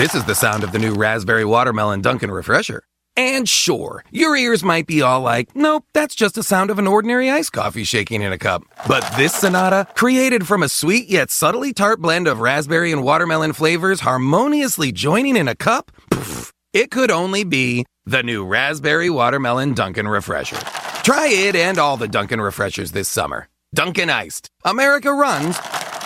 This is the sound of the new Raspberry Watermelon Dunkin' Refresher. And sure, your ears might be all like, nope, that's just the sound of an ordinary iced coffee shaking in a cup. But this Sonata, created from a sweet yet subtly tart blend of raspberry and watermelon flavors harmoniously joining in a cup, poof, it could only be the new Raspberry Watermelon Dunkin' Refresher. Try it and all the Dunkin' Refreshers this summer. Dunkin' Iced. America runs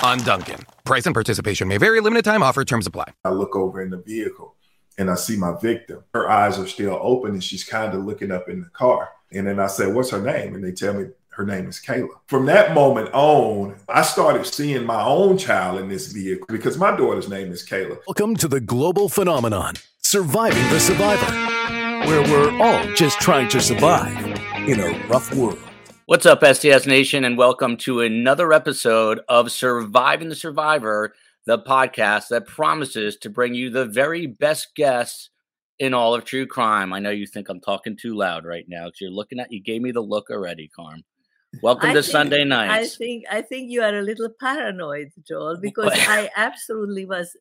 on Dunkin'. Price and participation may vary. Limited time offer. Terms apply. I look over in the vehicle and I see my victim. Her eyes are still open and she's kind of looking up in the car. And then I say, What's her name? And they tell me her name is Kayla. From that moment on, I started seeing my own child in this vehicle because my daughter's name is Kayla. Welcome to the global phenomenon, Surviving the Survivor, where we're all just trying to survive in a rough world. What's up, STS Nation, and welcome to another episode of Surviving the Survivor, the podcast that promises to bring you the very best guests in all of true crime. I know you think I'm talking too loud right now because you're looking at you gave me the look already, Carm. Welcome I to think- Sunday nights. I think I think you are a little paranoid, Joel, because I absolutely was.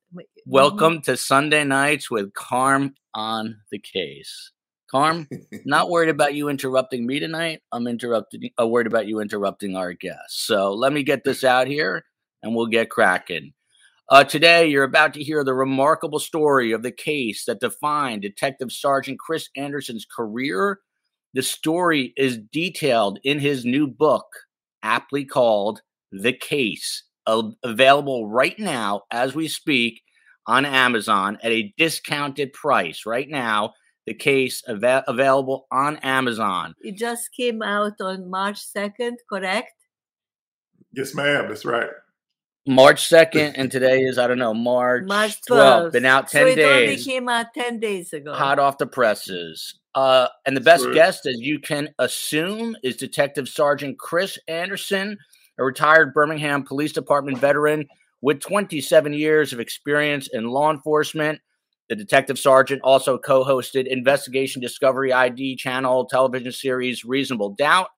Welcome to Sunday nights with Carm on the case. Carm, not worried about you interrupting me tonight. I'm interrupting. Uh, worried about you interrupting our guests. So let me get this out here, and we'll get cracking. Uh, today, you're about to hear the remarkable story of the case that defined Detective Sergeant Chris Anderson's career. The story is detailed in his new book, aptly called "The Case," available right now as we speak on Amazon at a discounted price. Right now, the case ava- available on Amazon. It just came out on March second, correct? Yes, ma'am. That's right. March 2nd, and today is, I don't know, March, March 12th. twelfth. Been out So 10 it only came out ten days ago. hot off the presses. Uh, and the best Right. guest, as you can assume, is Detective Sergeant Chris Anderson, a retired Birmingham Police Department veteran with 27 years of experience in law enforcement. The detective sergeant also co-hosted Investigation Discovery ID channel television series Reasonable Doubt,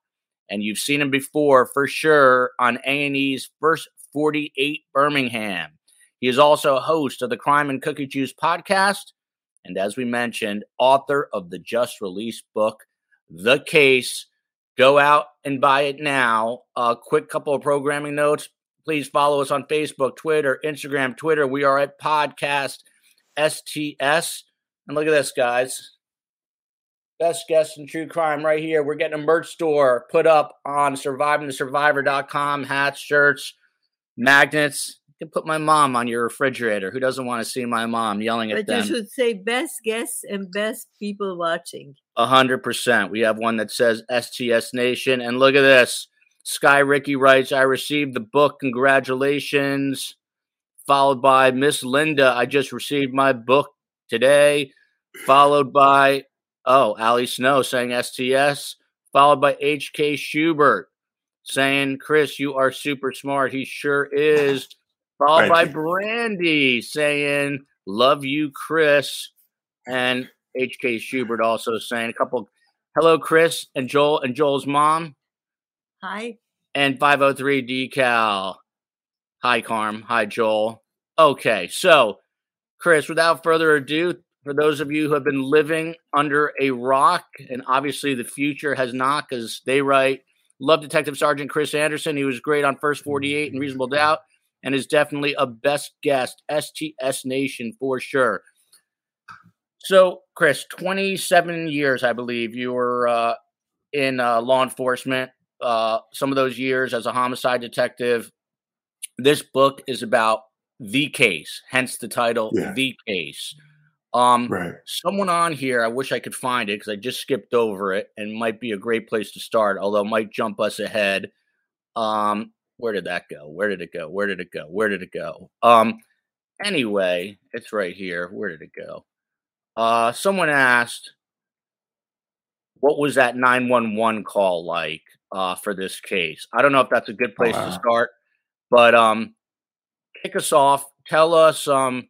and you've seen him before for sure on A&E's First 48 Birmingham. He is also a host of the Crime and Cookie Juice podcast and as we mentioned, author of the just released book, The Case. Go out and buy it now. A quick couple of programming notes. Please follow us on Facebook, Twitter, Instagram, Twitter. We are at Podcast STS. And look at this, guys. Best guest in true crime right here. We're getting a merch store put up on survivingthesurvivor.com hats, shirts, magnets. You can put my mom on your refrigerator. Who doesn't want to see my mom yelling at but them? you should say best guests and best people watching. A hundred percent. We have one that says STS Nation, and look at this. Sky Ricky writes, "I received the book. Congratulations." Followed by Miss Linda, "I just received my book today." Followed by oh, Ali Snow saying STS. Followed by HK Schubert saying, "Chris, you are super smart." He sure is. Followed Thank by you. Brandy saying, "Love you, Chris." And HK Schubert also saying a couple hello Chris and Joel and Joel's mom Hi. and 503 decal. Hi Carm, hi Joel. Okay, so Chris, without further ado, for those of you who have been living under a rock, and obviously the future has not, because they write, love Detective Sergeant Chris Anderson. He was great on First 48 and Reasonable Doubt, and is definitely a best guest, STS Nation for sure. So, Chris, 27 years, I believe, you were uh, in uh, law enforcement. Uh, some of those years as a homicide detective. This book is about the case, hence the title, Yeah. The Case. Um, Right. Someone on here, I wish I could find it because I just skipped over it and might be a great place to start, although it might jump us ahead. Um, where did that go? Where did it go? Where did it go? Where did it go? Um, anyway, it's right here. Where did it go? Uh, someone asked, what was that 911 call like uh, for this case? I don't know if that's a good place to start, but um, kick us off. Tell us, um,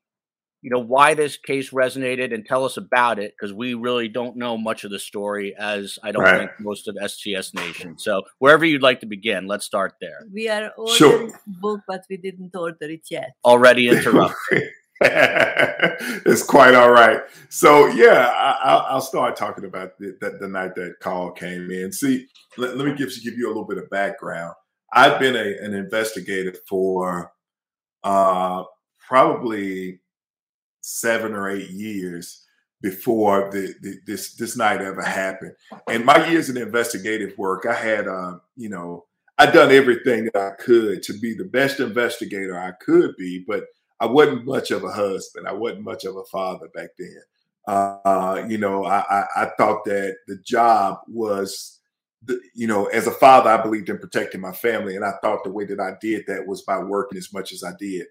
you know, why this case resonated and tell us about it because we really don't know much of the story, as I don't Right. think most of STS Nation. So wherever you'd like to begin, let's start there. We are Sure. ordering the book, but we didn't order it yet. Already interrupted. it's quite all right. So yeah, I, will start talking about the, the, the, night that call came in. See, let, let me give, give you a little bit of background. I've been a, an investigator for uh, probably seven or eight years before the, the, this this night ever happened. And my years in investigative work, I had, uh, you know, I'd done everything that I could to be the best investigator I could be, but I wasn't much of a husband. I wasn't much of a father back then. Uh, you know, I, I, I, thought that the job was, you know, as a father, I believed in protecting my family, and I thought the way that I did that was by working as much as I did.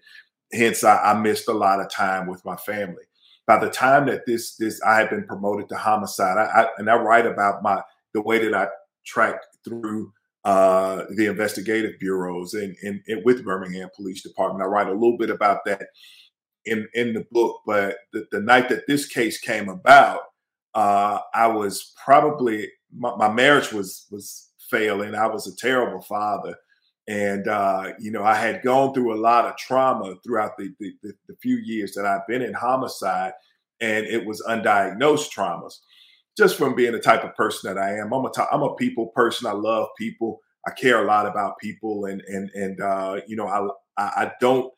Hence, I, I missed a lot of time with my family. By the time that this this I had been promoted to homicide, I, I and I write about my the way that I tracked through uh, the investigative bureaus and, and, and, with Birmingham Police Department. I write a little bit about that in in the book. But the, the night that this case came about, uh, I was probably my, my, marriage was was failing. I was a terrible father, and uh, you know, I had gone through a lot of trauma throughout the, the, the, the few years that I've been in homicide, and it was undiagnosed traumas. Just from being the type of person that I am, I'm a t- I'm a people person. I love people. I care a lot about people, and and and uh, you know, I I don't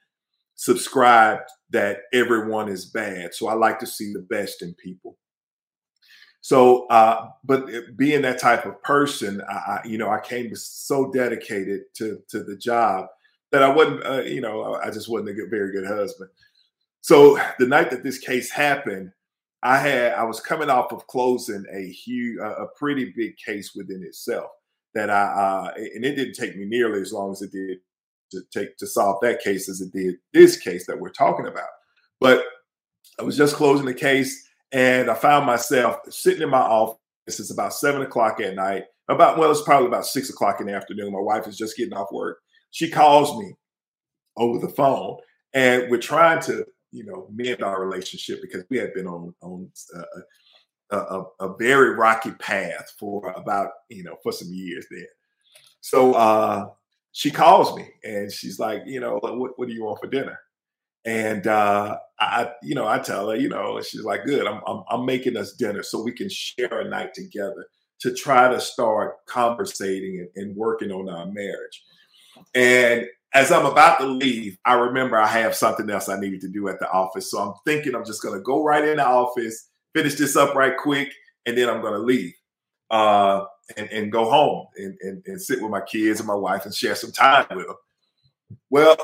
subscribe that everyone is bad. So I like to see the best in people. So, uh, but being that type of person, I, I, you know, I came so dedicated to to the job that I wasn't, uh, you know, I just wasn't a good, very good husband. So the night that this case happened, I had I was coming off of closing a huge, a pretty big case within itself that I, uh, and it didn't take me nearly as long as it did to take to solve that case as it did this case that we're talking about. But I was just closing the case and I found myself sitting in my office. It's about seven o'clock at night. About well, it's probably about six o'clock in the afternoon. My wife is just getting off work. She calls me over the phone, and we're trying to, you know, mend our relationship because we had been on on a, a, a, very rocky path for about you know for some years there. So uh, she calls me and she's like, you know, what, what do you want for dinner? And uh, I, you know, I tell her, you know, she's like, good. I'm, I'm, I'm making us dinner so we can share a night together to try to start conversating and, and working on our marriage. And as I'm about to leave, I remember I have something else I needed to do at the office. So I'm thinking I'm just going to go right in the office, finish this up right quick, and then I'm going to leave uh, and, and go home and, and, and sit with my kids and my wife and share some time with them. Well,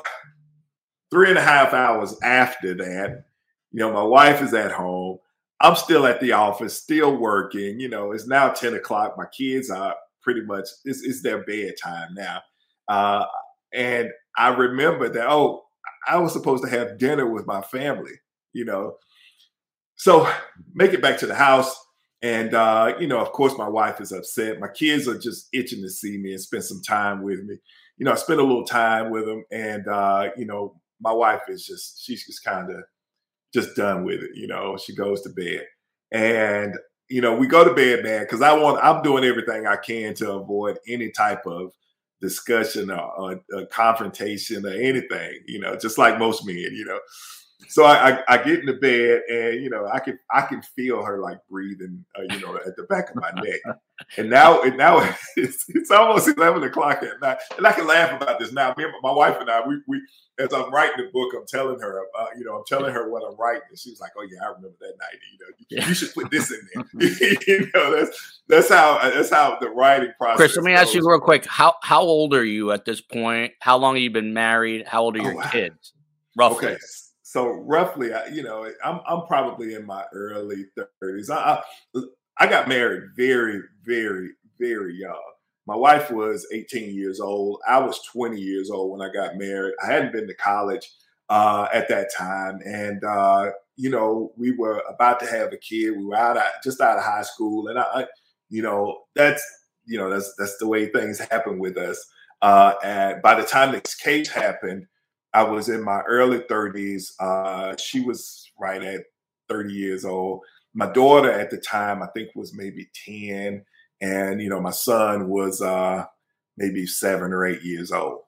three and a half hours after that, you know, my wife is at home. I'm still at the office, still working. You know, it's now 10 o'clock. My kids are pretty much, it's, it's their bedtime now. Uh, and I remember that, oh, I was supposed to have dinner with my family, you know. So make it back to the house. And, uh, you know, of course, my wife is upset. My kids are just itching to see me and spend some time with me. You know, I spent a little time with them. And, uh, you know, my wife is just she's just kind of just done with it. You know, she goes to bed, and you know we go to bed, man, because I want I'm doing everything I can to avoid any type of discussion or, or, or confrontation or anything. You know, just like most men. You know, so I, I, I, get into bed and you know I can I can feel her like breathing uh, you know at the back of my neck. And now and now it's, it's almost 11 o'clock at night. And I can laugh about this. Now me and my wife and I we, we as I'm writing the book I'm telling her uh, you know I'm telling her what I'm writing. And she was like oh yeah I remember that night you know you, you should put this in there. You know that's that's how that's how the writing process Chris let me goes. ask you real quick. How how old are you at this point? How long have you been married? How old are your oh, kids roughly? Okay so roughly, you know, I'm I'm probably in my early 30s. I, I, got married very, very, very young. My wife was 18 years old. I was 20 years old when I got married. I hadn't been to college uh, at that time, and uh, you know, we were about to have a kid. We were out of, just out of high school, and I, I, you know, that's you know, that's that's the way things happen with us. Uh, and by the time this case happened, I was in my early 30s. Uh, she was right at 30 years old. My daughter at the time, I think, was maybe 10. And, you know, my son was uh, maybe seven or eight years old.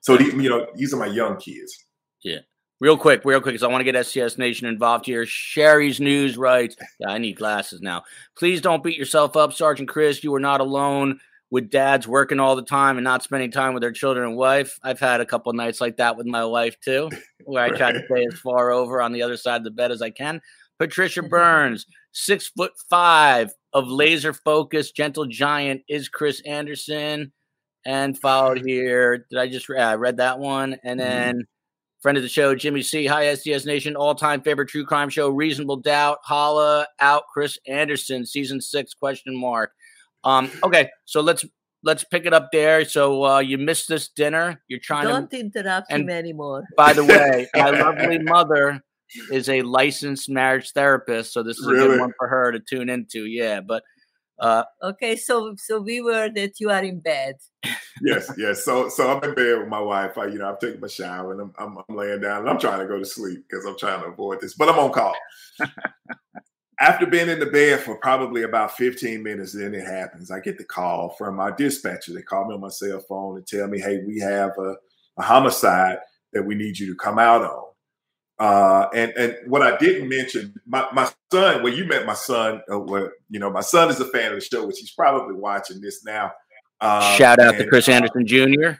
So, you know, these are my young kids. Yeah. Real quick, real quick, because I want to get STS Nation involved here. Sherry's News writes, yeah, I need glasses now. Please don't beat yourself up, Sergeant Chris. You are not alone with dads working all the time and not spending time with their children and wife. I've had a couple nights like that with my wife too, where I try to stay as far over on the other side of the bed as I can. Patricia Burns, six foot five of laser focus, gentle giant is Chris Anderson. And followed here, did I just read that one? And Mm-hmm. then friend of the show, Jimmy C. Hi, STS Nation, all time favorite true crime show, Reasonable Doubt. Holla out, Chris Anderson, season six question mark. Um, okay, so let's let's pick it up there. So uh, you missed this dinner. You're trying to Don't to. interrupt and- him anymore. By the way, my lovely mother is a licensed marriage therapist, so this is a good one for her to tune into. Yeah, but uh, Okay, so so we were that you are in bed. yes, yes. So, so I'm in bed with my wife. I, you know, I'm taking my shower and I'm, I'm, I'm laying down and I'm trying to go to sleep because I'm trying to avoid this, but I'm on call. After being in the bed for probably about 15 minutes, then it happens. I get the call from my dispatcher. They call me on my cell phone and tell me, "Hey, we have a, a homicide that we need you to come out on." Uh, and and what I didn't mention, my, my son. Well, you met my son. Uh, well, you know, my son is a fan of the show, which he's probably watching this now. Uh, shout out to Chris Anderson Jr.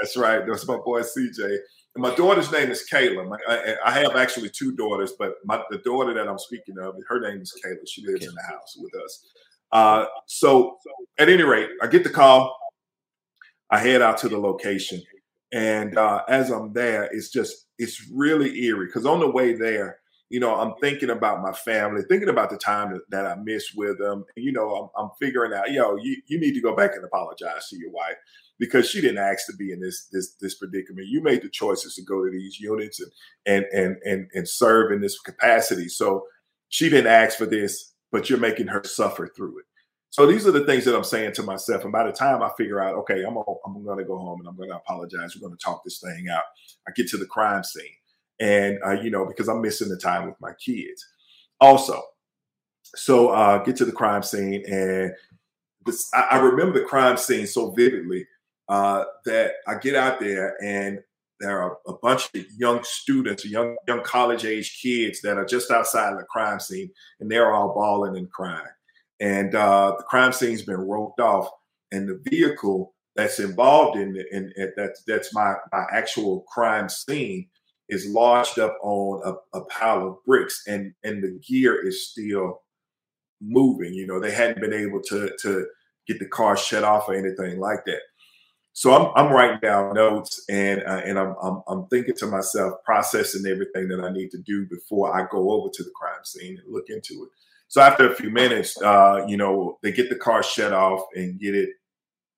that's right. That's my boy CJ. My daughter's name is Kayla. My, I, I have actually two daughters, but my, the daughter that I'm speaking of, her name is Kayla. She lives in the house with us. Uh, so, at any rate, I get the call. I head out to the location, and uh, as I'm there, it's just it's really eerie because on the way there, you know, I'm thinking about my family, thinking about the time that, that I missed with them. You know, I'm, I'm figuring out, yo, you, you need to go back and apologize to your wife because she didn't ask to be in this this this predicament. You made the choices to go to these units and and and and, and serve in this capacity. So she didn't ask for this, but you're making her suffer through it. So these are the things that I'm saying to myself. And by the time I figure out, okay, I'm gonna, I'm going to go home and I'm going to apologize. We're going to talk this thing out. I get to the crime scene, and uh, you know because I'm missing the time with my kids. Also, so uh, get to the crime scene, and this, I, I remember the crime scene so vividly uh, that I get out there and there are a bunch of young students, young young college age kids that are just outside of the crime scene, and they're all bawling and crying. And uh, the crime scene's been roped off, and the vehicle that's involved in it, and that's that's my my actual crime scene is lodged up on a, a pile of bricks, and and the gear is still moving. You know, they hadn't been able to to get the car shut off or anything like that. So I'm, I'm writing down notes and uh, and I'm, I'm I'm thinking to myself, processing everything that I need to do before I go over to the crime scene and look into it. So after a few minutes, uh, you know, they get the car shut off and get it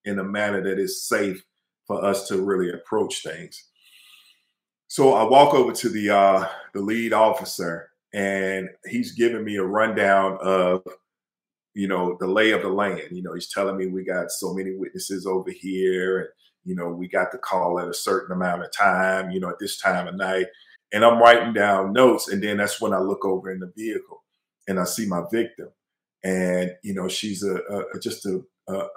in a manner that is safe for us to really approach things. So I walk over to the uh, the lead officer, and he's giving me a rundown of you know the lay of the land. You know he's telling me we got so many witnesses over here and you know we got the call at a certain amount of time you know at this time of night. And i'm writing down notes and then that's when i look over in the vehicle and i see my victim. And you know she's a, a just a,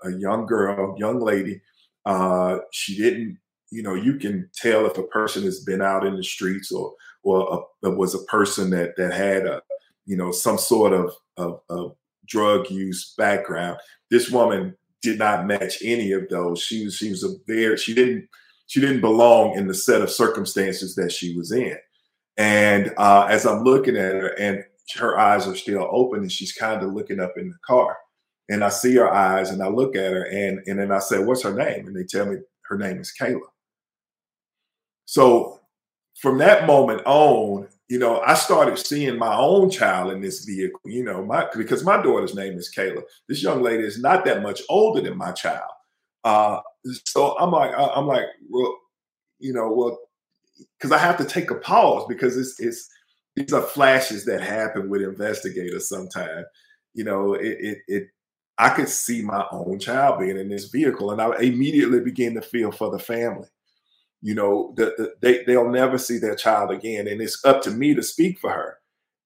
a, young girl young lady. Uh she didn't you know you can tell if a person has been out in the streets or or a, was a person that that had a you know some sort of of, of drug use background. This woman did not match any of those. She was she was a very she didn't she didn't belong in the set of circumstances that she was in. And uh, as I'm looking at her, and her eyes are still open, and she's kind of looking up in the car, and I see her eyes, and I look at her, and and then I say, "What's her name?" And they tell me her name is Kayla. So from that moment on, you know, I started seeing my own child in this vehicle, you know, my because my daughter's name is Kayla. This young lady is not that much older than my child. Uh, so I'm like, I'm like, well, you know, well, because I have to take a pause because it's it's these are flashes that happen with investigators sometimes. You know, it it, it I could see my own child being in this vehicle, and I immediately began to feel for the family you know the, the, they, they'll never see their child again. And it's up to me to speak for her.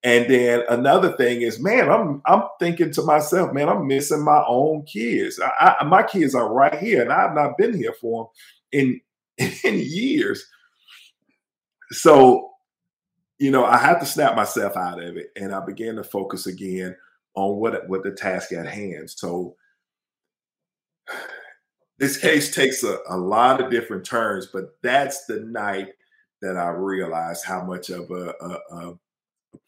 And then another thing is man i'm i'm thinking to myself man i'm missing my own kids. I, I, my kids are right here and i've not been here for them in in years. So you know, I had to snap myself out of it, and I began to focus again on what what the task at hand. So this case takes a, a lot of different turns, but that's the night that I realized how much of a, a, a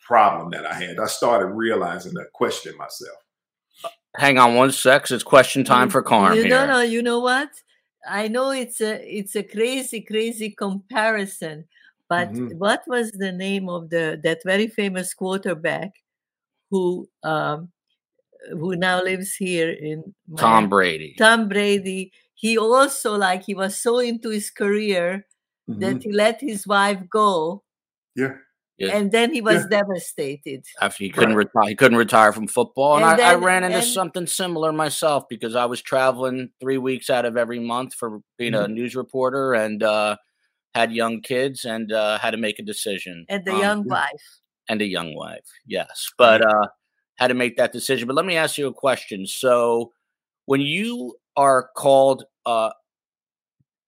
problem that I had. I started realizing that, questioning myself. Hang on one sec. It's question time for Carm you here. No, no, you know what? I know it's a it's a crazy, crazy comparison, but Mhm. what was the name of the that very famous quarterback who um, who now lives here in Tom Brady. Tom Brady. He also like he was so into his career Mhm. that he let his wife go, Yeah. Yeah. and then he was Yeah. devastated. after he couldn't retire, he couldn't retire from football, and, And I, I ran into and- something similar myself because I was traveling three weeks out of every month for being Mm-hmm. a news reporter and uh, had young kids and uh, had to make a decision. And the Um, young wife. and a young wife, yes, but uh, had to make that decision. But let me ask you a question: So, when you are called uh,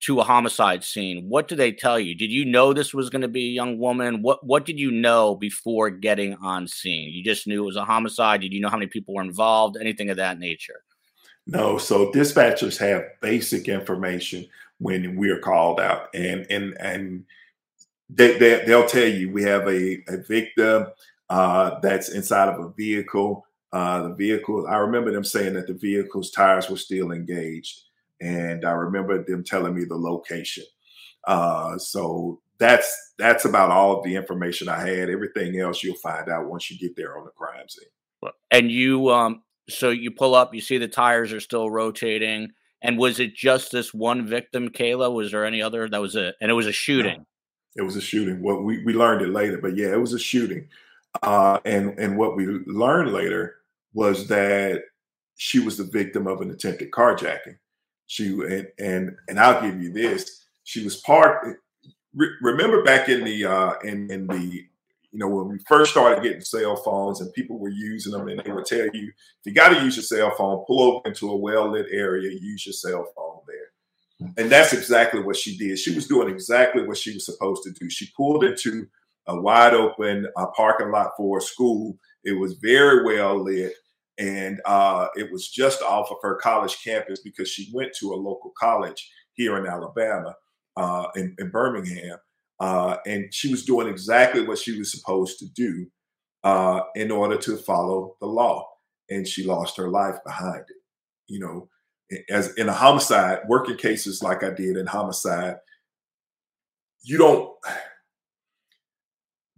to a homicide scene, what do they tell you? Did you know this was going to be a young woman? What What did you know before getting on scene? You just knew it was a homicide. Did you know how many people were involved? Anything of that nature? No, so dispatchers have basic information when we are called out, and and and they, they they'll tell you we have a, a victim uh, that's inside of a vehicle. Uh, the vehicle, I remember them saying that the vehicle's tires were still engaged, and I remember them telling me the location. Uh, so that's that's about all of the information I had. Everything else you'll find out once you get there on the crime scene. And you, um, so you pull up, you see the tires are still rotating. And was it just this one victim, Kayla? Was there any other? That was it, and it was a shooting. It was a shooting. Well, we, we learned it later, but yeah, it was a shooting. Uh, and and what we learned later was that she was the victim of an attempted carjacking. She and and and I'll give you this: she was part. Re, remember back in the uh, in in the you know when we first started getting cell phones and people were using them, and they would tell you if you got to use your cell phone, pull over into a well lit area, use your cell phone there. And that's exactly what she did. She was doing exactly what she was supposed to do. She pulled into a wide open uh, parking lot for a school. It was very well lit, and uh, it was just off of her college campus because she went to a local college here in Alabama, uh, in, in Birmingham. Uh, and she was doing exactly what she was supposed to do uh, in order to follow the law. And she lost her life behind it. You know, as in a homicide, working cases like I did in homicide, you don't.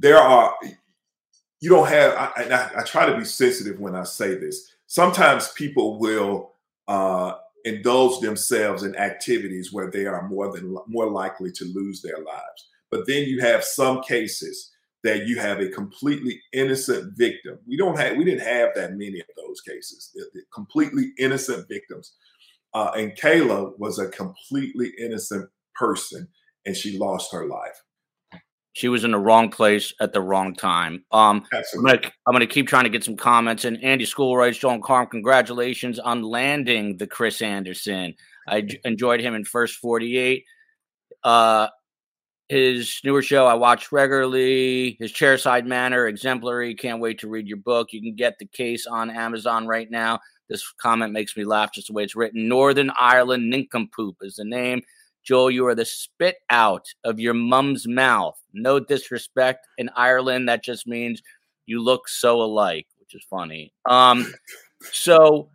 There are, you don't have. I, I, I try to be sensitive when I say this. Sometimes people will uh, indulge themselves in activities where they are more than more likely to lose their lives. But then you have some cases that you have a completely innocent victim. We don't have. We didn't have that many of those cases. The- the completely innocent victims uh, and Kayla was a completely innocent person, and she lost her life. She was in the wrong place at the wrong time. Um, I'm gonna I'm gonna keep trying to get some comments. And Andy School writes, John Carm, congratulations on landing the Chris Anderson. I j- enjoyed him in first 48. Uh, his newer show I watched regularly. His chairside manner, exemplary. Can't wait to read your book. You can get the case on Amazon right now. This comment makes me laugh just the way it's written. Northern Ireland Nincompoop is the name. Joel, you are the spit out of your mum's mouth. No disrespect. In Ireland, that just means you look so alike, which is funny. Um, so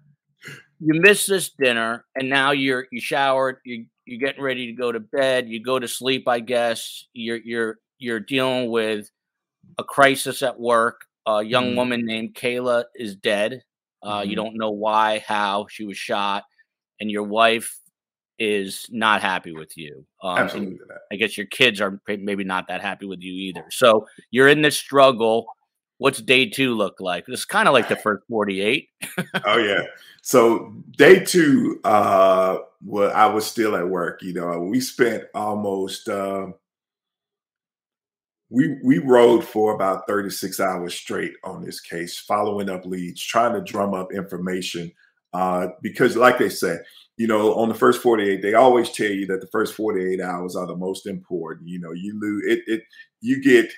you missed this dinner, and now you're you showered, you you're getting ready to go to bed, you go to sleep, I guess. You're you're you're dealing with a crisis at work. A young Mhm. woman named Kayla is dead. Uh, You Mhm. don't know why, how she was shot, and your wife is not happy with you. Um, Absolutely. I guess your kids are maybe not that happy with you either. So you're in this struggle. What's day two look like? It's kind of like the first 48. oh yeah. So day two, uh, well, I was still at work. You know, we spent almost uh, we we rode for about 36 hours straight on this case, following up leads, trying to drum up information. Uh, because, like they said, you know, on the first 48, they always tell you that the first 48 hours are the most important. You know, you lose it, it you get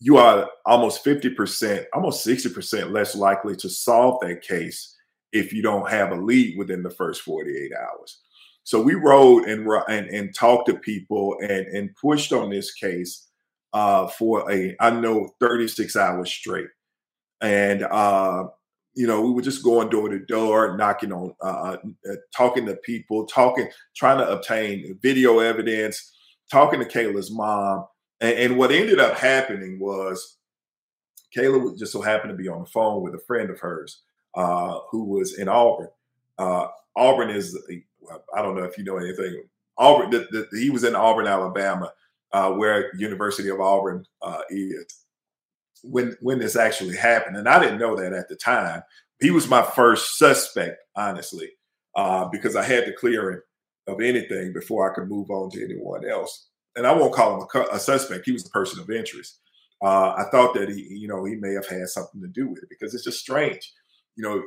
you are almost 50%, almost 60% less likely to solve that case if you don't have a lead within the first 48 hours. So we rode and and, and talked to people and, and pushed on this case uh, for a I know 36 hours straight, and uh, you know we were just going door to door, knocking on, uh, uh, talking to people, talking, trying to obtain video evidence, talking to Kayla's mom, and, and what ended up happening was Kayla just so happened to be on the phone with a friend of hers uh, who was in Auburn. Uh, Auburn is, I don't know if you know anything. Auburn, the, the, he was in Auburn, Alabama, uh, where University of Auburn uh, is. When when this actually happened, and I didn't know that at the time. He was my first suspect, honestly, uh, because I had to clear him of anything before I could move on to anyone else and I won't call him a, a suspect. He was a person of interest. Uh, I thought that he, you know, he may have had something to do with it because it's just strange. You know,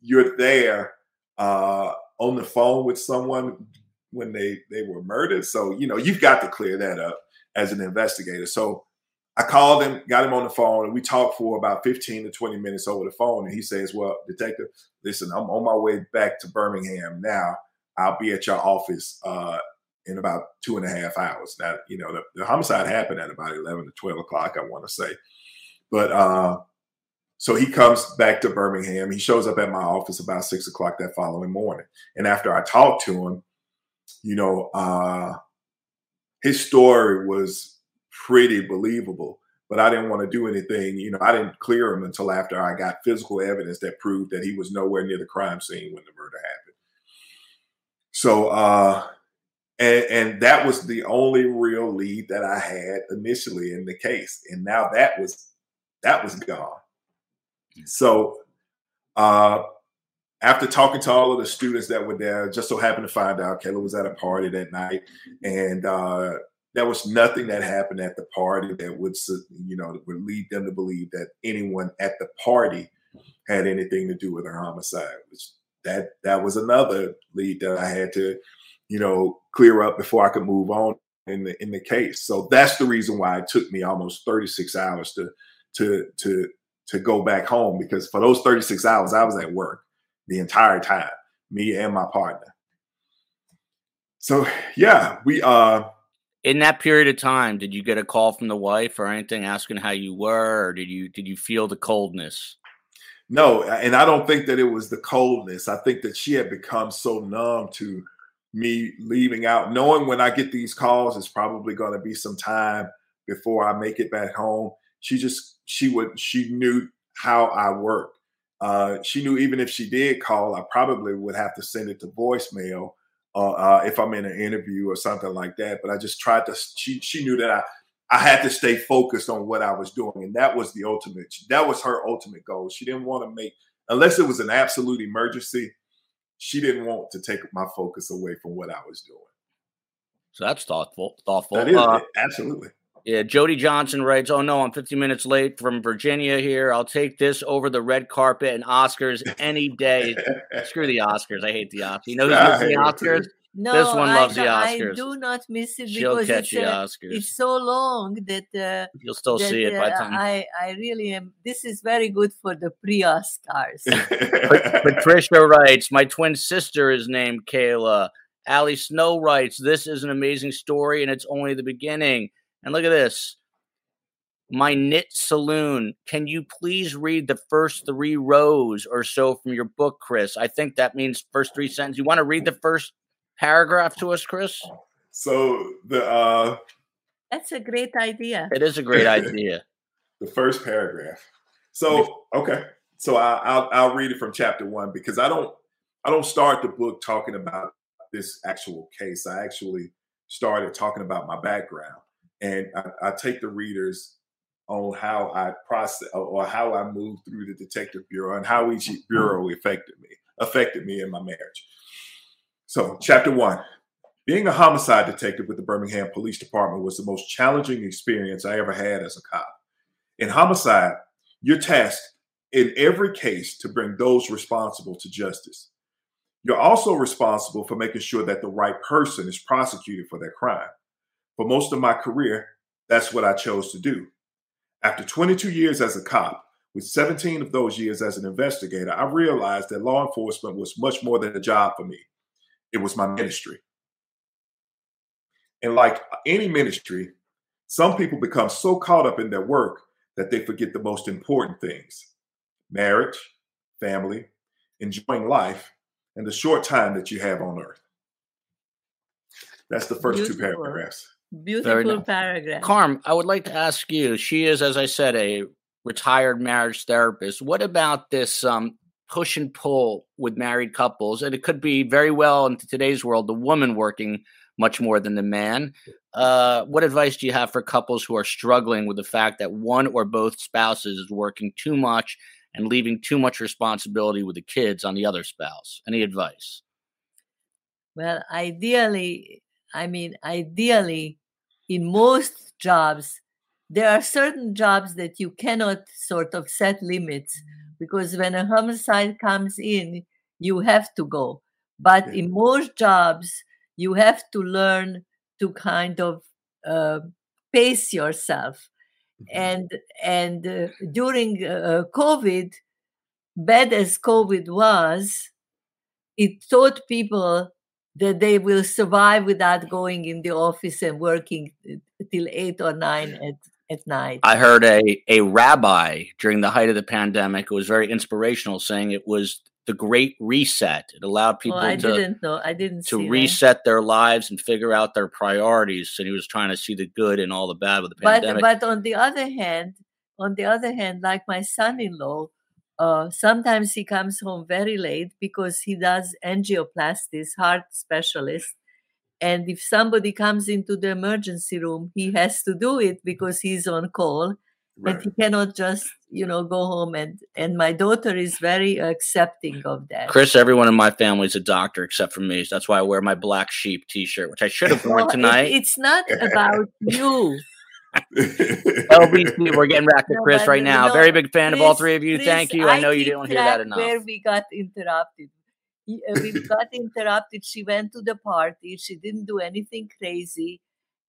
you're there uh, on the phone with someone when they they were murdered, so you know you've got to clear that up as an investigator. So I called him, got him on the phone, and we talked for about 15 to 20 minutes over the phone. And he says, Well, detective, listen, I'm on my way back to Birmingham now. I'll be at your office uh, in about two and a half hours. Now, you know, the, the homicide happened at about eleven to twelve o'clock, I want to say. But uh, so he comes back to Birmingham. He shows up at my office about six o'clock that following morning. And after I talked to him, you know, uh, his story was pretty believable. But I didn't want to do anything. You know, I didn't clear him until after I got physical evidence that proved that he was nowhere near the crime scene when the murder happened. So uh, and, and that was the only real lead that I had initially in the case. And now that was that was gone. So uh after talking to all of the students that were there, just so happened to find out Kayla was at a party that night, and uh, there was nothing that happened at the party that would, you know, would lead them to believe that anyone at the party had anything to do with her homicide. Which that that was another lead that I had to you know, clear up before I could move on in the in the case. So that's the reason why it took me almost 36 hours to to to to go back home because for those 36 hours I was at work the entire time, me and my partner. So yeah, we uh in that period of time, did you get a call from the wife or anything asking how you were, or did you did you feel the coldness? No, and I don't think that it was the coldness. I think that she had become so numb to me leaving out, knowing when I get these calls, it's probably going to be some time before I make it back home. She just she would she knew how I work. Uh, she knew even if she did call, I probably would have to send it to voicemail uh, uh, if I'm in an interview or something like that. But I just tried to. She she knew that I I had to stay focused on what I was doing, and that was the ultimate. That was her ultimate goal. She didn't want to make unless it was an absolute emergency she didn't want to take my focus away from what I was doing. So that's thoughtful. Thoughtful. That is uh, absolutely. Yeah, Jody Johnson writes, "Oh no, I'm 50 minutes late from Virginia. Here, I'll take this over the red carpet and Oscars any day. Screw the Oscars. I hate the Oscars. You know who's the Oscars? No, this one loves I, the Oscars. I do not miss it She'll because catch it's, the uh, Oscars. it's so long that uh, you'll still that, see it by uh, time. I, I really am. This is very good for the pre-Oscars. Patricia writes, "My twin sister is named Kayla." Allie Snow writes, "This is an amazing story, and it's only the beginning." And look at this. My knit saloon. Can you please read the first three rows or so from your book, Chris? I think that means first three sentences. You want to read the first paragraph to us, Chris? So the uh That's a great idea. It is a great idea. the first paragraph. So okay, so I, I'll I'll read it from chapter one because I don't I don't start the book talking about this actual case. I actually started talking about my background, and I, I take the readers on how I process or how I moved through the detective bureau and how each mm-hmm. bureau affected me affected me in my marriage. So, chapter one being a homicide detective with the Birmingham Police Department was the most challenging experience I ever had as a cop. In homicide, you're tasked in every case to bring those responsible to justice. You're also responsible for making sure that the right person is prosecuted for their crime. For most of my career, that's what I chose to do. After 22 years as a cop, with 17 of those years as an investigator, I realized that law enforcement was much more than a job for me. It was my ministry. And like any ministry, some people become so caught up in their work that they forget the most important things marriage, family, enjoying life, and the short time that you have on earth. That's the first Beautiful. two paragraphs. Beautiful paragraph. Carm, I would like to ask you. She is, as I said, a retired marriage therapist. What about this um, push and pull with married couples? And it could be very well in today's world the woman working much more than the man. Uh, what advice do you have for couples who are struggling with the fact that one or both spouses is working too much and leaving too much responsibility with the kids on the other spouse? Any advice? Well, ideally, I mean, ideally, in most jobs, there are certain jobs that you cannot sort of set limits because when a homicide comes in, you have to go. But in most jobs, you have to learn to kind of uh, pace yourself. Mm-hmm. And and uh, during uh, COVID, bad as COVID was, it taught people that they will survive without going in the office and working uh, till eight or nine at, at night. I heard a, a rabbi during the height of the pandemic, it was very inspirational, saying it was the great reset. It allowed oh, people I to, didn't know. I didn't to reset that. their lives and figure out their priorities. And he was trying to see the good and all the bad with the pandemic. But, but on the other hand, on the other hand, like my son-in-law, uh, sometimes he comes home very late because he does angioplasties, heart specialist. And if somebody comes into the emergency room, he has to do it because he's on call. Right. And he cannot just, you know, go home and and my daughter is very accepting of that. Chris, everyone in my family is a doctor except for me. So that's why I wear my black sheep t-shirt, which I should have worn tonight. It, it's not about you. LBC, we're getting back to Chris no, right now. Very big fan Chris, of all three of you. Chris, Thank you. I know I you didn't hear that enough. Where we got interrupted. Uh, we got interrupted. She went to the party. She didn't do anything crazy.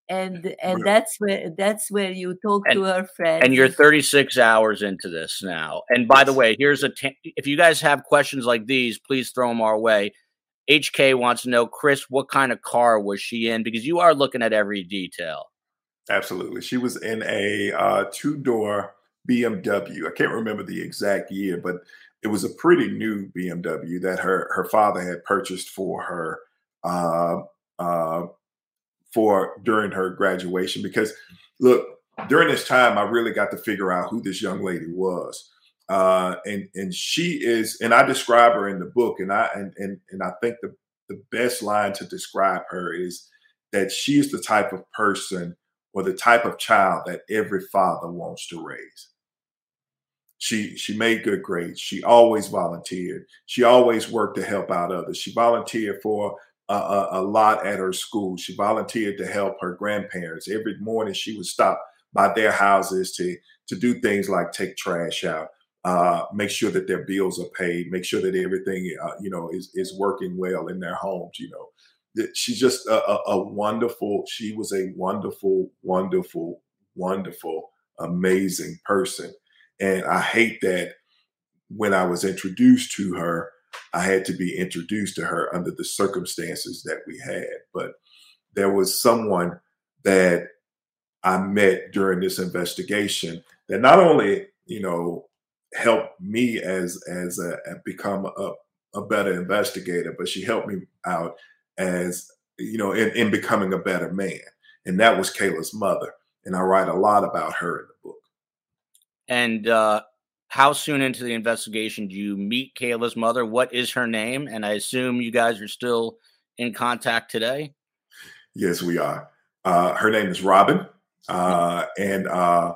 And and that's where that's where you talk and, to her friend. And you're 36 hours into this now. And by the way, here's a t- if you guys have questions like these, please throw them our way. HK wants to know, Chris, what kind of car was she in? Because you are looking at every detail. Absolutely. She was in a uh, two door BMW. I can't remember the exact year, but it was a pretty new BMW that her, her father had purchased for her uh, uh, for during her graduation. Because look, during this time, I really got to figure out who this young lady was. Uh, and and she is, and I describe her in the book, and I and and, and I think the the best line to describe her is that she is the type of person or the type of child that every father wants to raise. She she made good grades. She always volunteered. She always worked to help out others. She volunteered for a, a, a lot at her school. She volunteered to help her grandparents. Every morning she would stop by their houses to to do things like take trash out, uh, make sure that their bills are paid, make sure that everything uh, you know is is working well in their homes. You know, she's just a, a, a wonderful. She was a wonderful, wonderful, wonderful, amazing person, and I hate that when I was introduced to her, I had to be introduced to her under the circumstances that we had. But there was someone that I met during this investigation that not only, you know, helped me as as a become a, a better investigator, but she helped me out as you know in, in becoming a better man. And that was kayla's mother. And i write a lot about her in the book. And uh how soon into the investigation do you meet kayla's mother? What is her name? And i assume you guys are still in contact today? Yes we are. Uh her name is robin. Uh and uh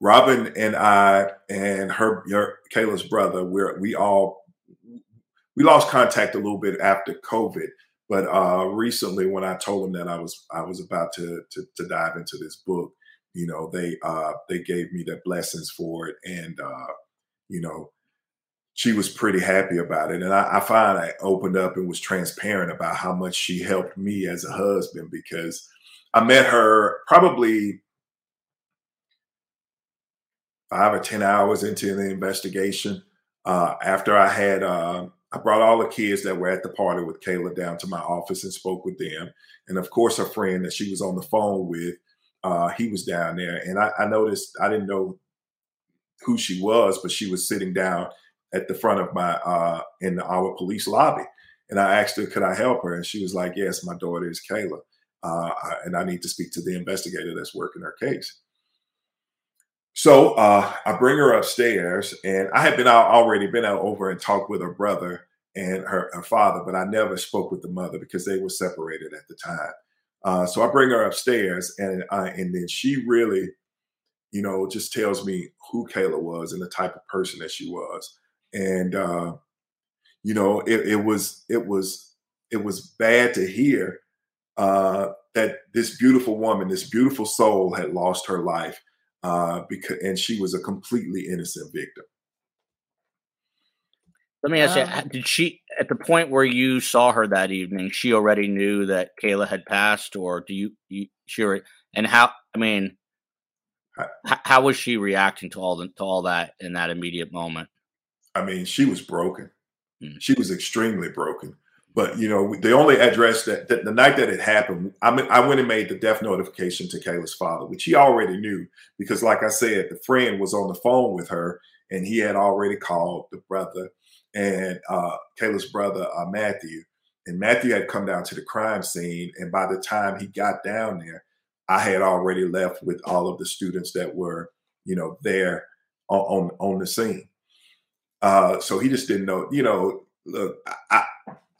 robin and i and her your kayla's brother we're we all we lost contact a little bit after covid but uh, recently, when I told them that I was I was about to, to, to dive into this book, you know, they uh, they gave me their blessings for it, and uh, you know, she was pretty happy about it. And I, I find I opened up and was transparent about how much she helped me as a husband because I met her probably five or 10 hours into the investigation. Uh, after I had, uh, I brought all the kids that were at the party with Kayla down to my office and spoke with them. And of course, her friend that she was on the phone with, uh, he was down there. And I, I noticed, I didn't know who she was, but she was sitting down at the front of my, uh, in our police lobby. And I asked her, could I help her? And she was like, yes, my daughter is Kayla. Uh, and I need to speak to the investigator that's working her case. So uh, I bring her upstairs, and I had been out already been out over and talked with her brother and her, her father, but I never spoke with the mother because they were separated at the time. Uh, so I bring her upstairs, and and then she really, you know, just tells me who Kayla was and the type of person that she was, and uh, you know, it, it was it was it was bad to hear uh, that this beautiful woman, this beautiful soul, had lost her life uh, because and she was a completely innocent victim. Let me ask um, you: Did she, at the point where you saw her that evening, she already knew that Kayla had passed, or do you, you sure? And how? I mean, how, how was she reacting to all the, to all that in that immediate moment? I mean, she was broken. Hmm. She was extremely broken. But you know, the only address that, that the night that it happened, I mean, I went and made the death notification to Kayla's father, which he already knew because, like I said, the friend was on the phone with her, and he had already called the brother and uh, Kayla's brother uh, Matthew, and Matthew had come down to the crime scene, and by the time he got down there, I had already left with all of the students that were, you know, there on on, on the scene. Uh, so he just didn't know, you know. Look, I,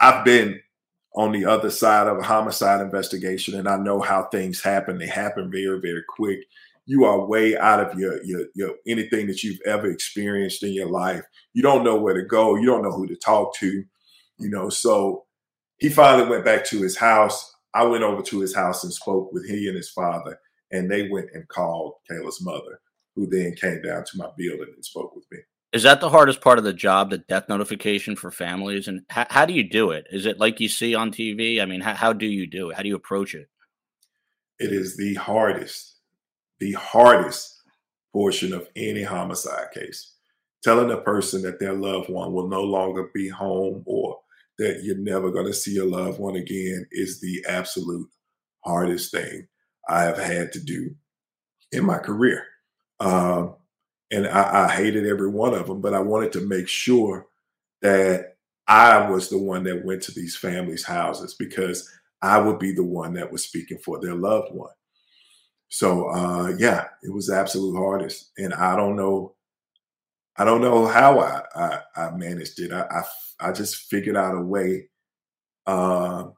I've been on the other side of a homicide investigation and I know how things happen. They happen very, very quick. You are way out of your, your, your anything that you've ever experienced in your life. You don't know where to go. You don't know who to talk to, you know. So he finally went back to his house. I went over to his house and spoke with he and his father, and they went and called Kayla's mother, who then came down to my building and spoke with me. Is that the hardest part of the job, the death notification for families? And how, how do you do it? Is it like you see on TV? I mean, how, how do you do it? How do you approach it? It is the hardest, the hardest portion of any homicide case. Telling a person that their loved one will no longer be home or that you're never going to see your loved one again is the absolute hardest thing I have had to do in my career. Um, and I, I hated every one of them, but I wanted to make sure that I was the one that went to these families' houses because I would be the one that was speaking for their loved one. So uh, yeah, it was absolute hardest, and I don't know, I don't know how I I, I managed it. I, I, I just figured out a way uh,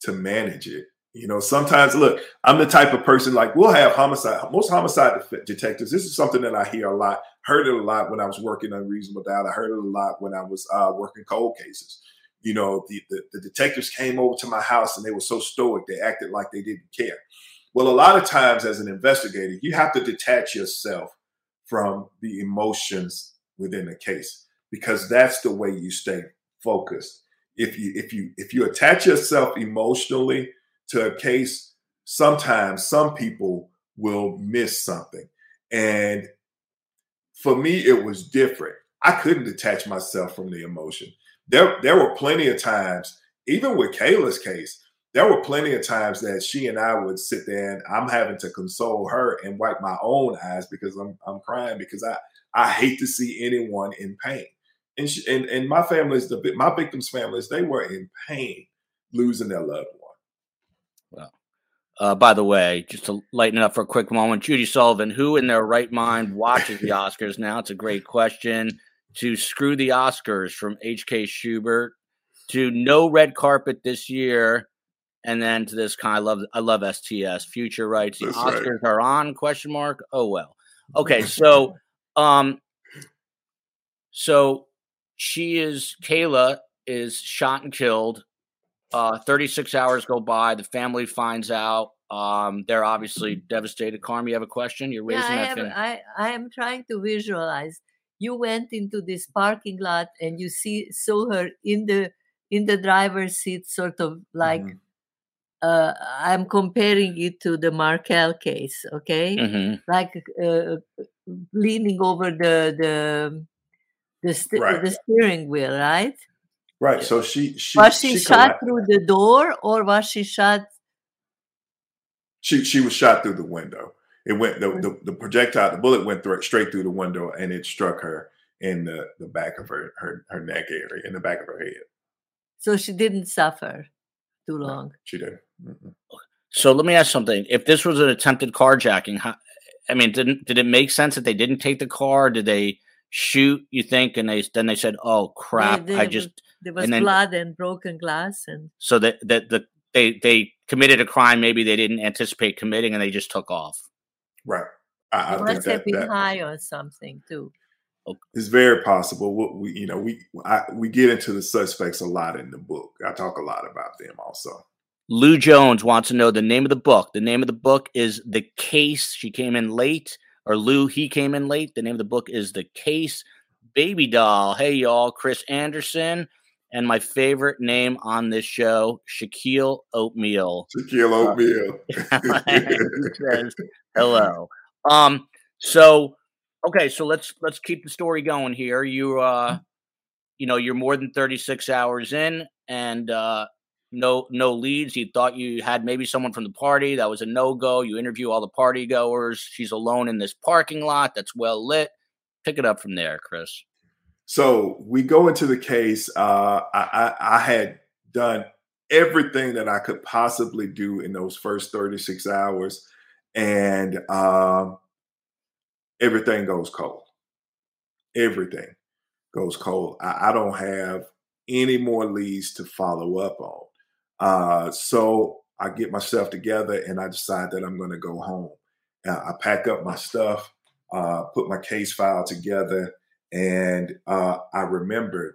to manage it, you know, sometimes look, I'm the type of person like we'll have homicide. Most homicide detectives. This is something that I hear a lot. Heard it a lot when I was working on Reasonable Doubt. I heard it a lot when I was uh, working cold cases. You know, the, the the detectives came over to my house and they were so stoic. They acted like they didn't care. Well, a lot of times as an investigator, you have to detach yourself from the emotions within the case because that's the way you stay focused. If you if you if you attach yourself emotionally to a case, sometimes some people will miss something. And for me, it was different. I couldn't detach myself from the emotion. There, there were plenty of times, even with Kayla's case, there were plenty of times that she and I would sit there and I'm having to console her and wipe my own eyes because I'm I'm crying because I I hate to see anyone in pain. And she, and, and my families, the my victims' families, they were in pain losing their loved one. Uh, by the way, just to lighten it up for a quick moment, Judy Sullivan, who in their right mind watches the Oscars now? It's a great question. To screw the Oscars from H.K. Schubert to no red carpet this year, and then to this kind. I love I love STS. Future rights. The That's Oscars right. are on? Question mark. Oh well. Okay, so um, so she is Kayla is shot and killed uh, 36 hours go by. The family finds out. Um, they're obviously devastated. Carm, you have a question? You're raising yeah, I that. Have, I, I am trying to visualize. You went into this parking lot and you see saw her in the in the driver's seat, sort of like mm-hmm. uh, I'm comparing it to the Markel case, okay? Mm-hmm. Like uh, leaning over the the the, st- Right. the steering wheel, right? Right. So she she was she, shot collapsed. through the door or was she shot? She she was shot through the window. It went the, mm. the, the projectile, the bullet went through, straight through the window, and it struck her in the, the back of her, her her neck area, in the back of her head. So she didn't suffer too long. She did. So let me ask something. If this was an attempted carjacking, how, I mean, didn't did it make sense that they didn't take the car? Did they shoot? You think? And they then they said, "Oh crap! There I was- just there was and then- blood and broken glass, and so that that the they they committed a crime maybe they didn't anticipate committing and they just took off." Right. I, I they think must have that, been that high or something too. It's very possible. We, we you know we I, we get into the suspects a lot in the book. I talk a lot about them also. Lou Jones wants to know the name of the book. The name of the book is The Case. She came in late, or Lou, he came in late. The name of the book is The Case. Baby Doll. Hey, y'all. Chris Anderson. And my favorite name on this show, Shaquille Oatmeal. Shaquille O'Neal. He says, Hello. Um, so okay, so let's let's keep the story going here. You uh you know, you're more than 36 hours in and uh no no leads. You thought you had maybe someone from the party. That was a no-go. You interview all the party goers. She's alone in this parking lot that's well lit. Pick it up from there, Chris. So we go into the case. Uh, I, I, I had done everything that I could possibly do in those first 36 hours, and um, everything goes cold. Everything goes cold. I, I don't have any more leads to follow up on. Uh, so I get myself together and I decide that I'm going to go home. Uh, I pack up my stuff, uh, put my case file together, and uh, I remembered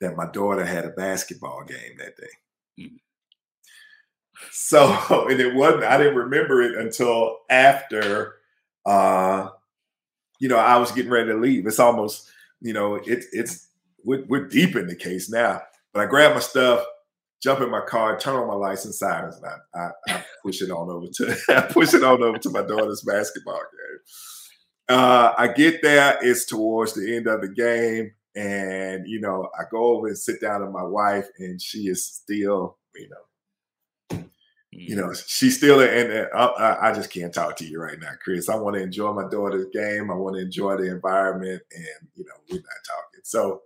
that my daughter had a basketball game that day. Mm. So, and it wasn't, I didn't remember it until after, uh, you know, I was getting ready to leave. It's almost, you know, it, it's, we're, we're deep in the case now. But I grab my stuff, jump in my car, turn on my license sirens, and I, I, I push it on over to I push it on over to my daughter's basketball game. Uh, I get there, it's towards the end of the game, and you know, I go over and sit down with my wife, and she is still, you know, you know, mm. she's still and I, I- I just can't talk to you right now, Chris. I want to enjoy my daughter's game. I want to enjoy the environment, and you know, we're not talking. So,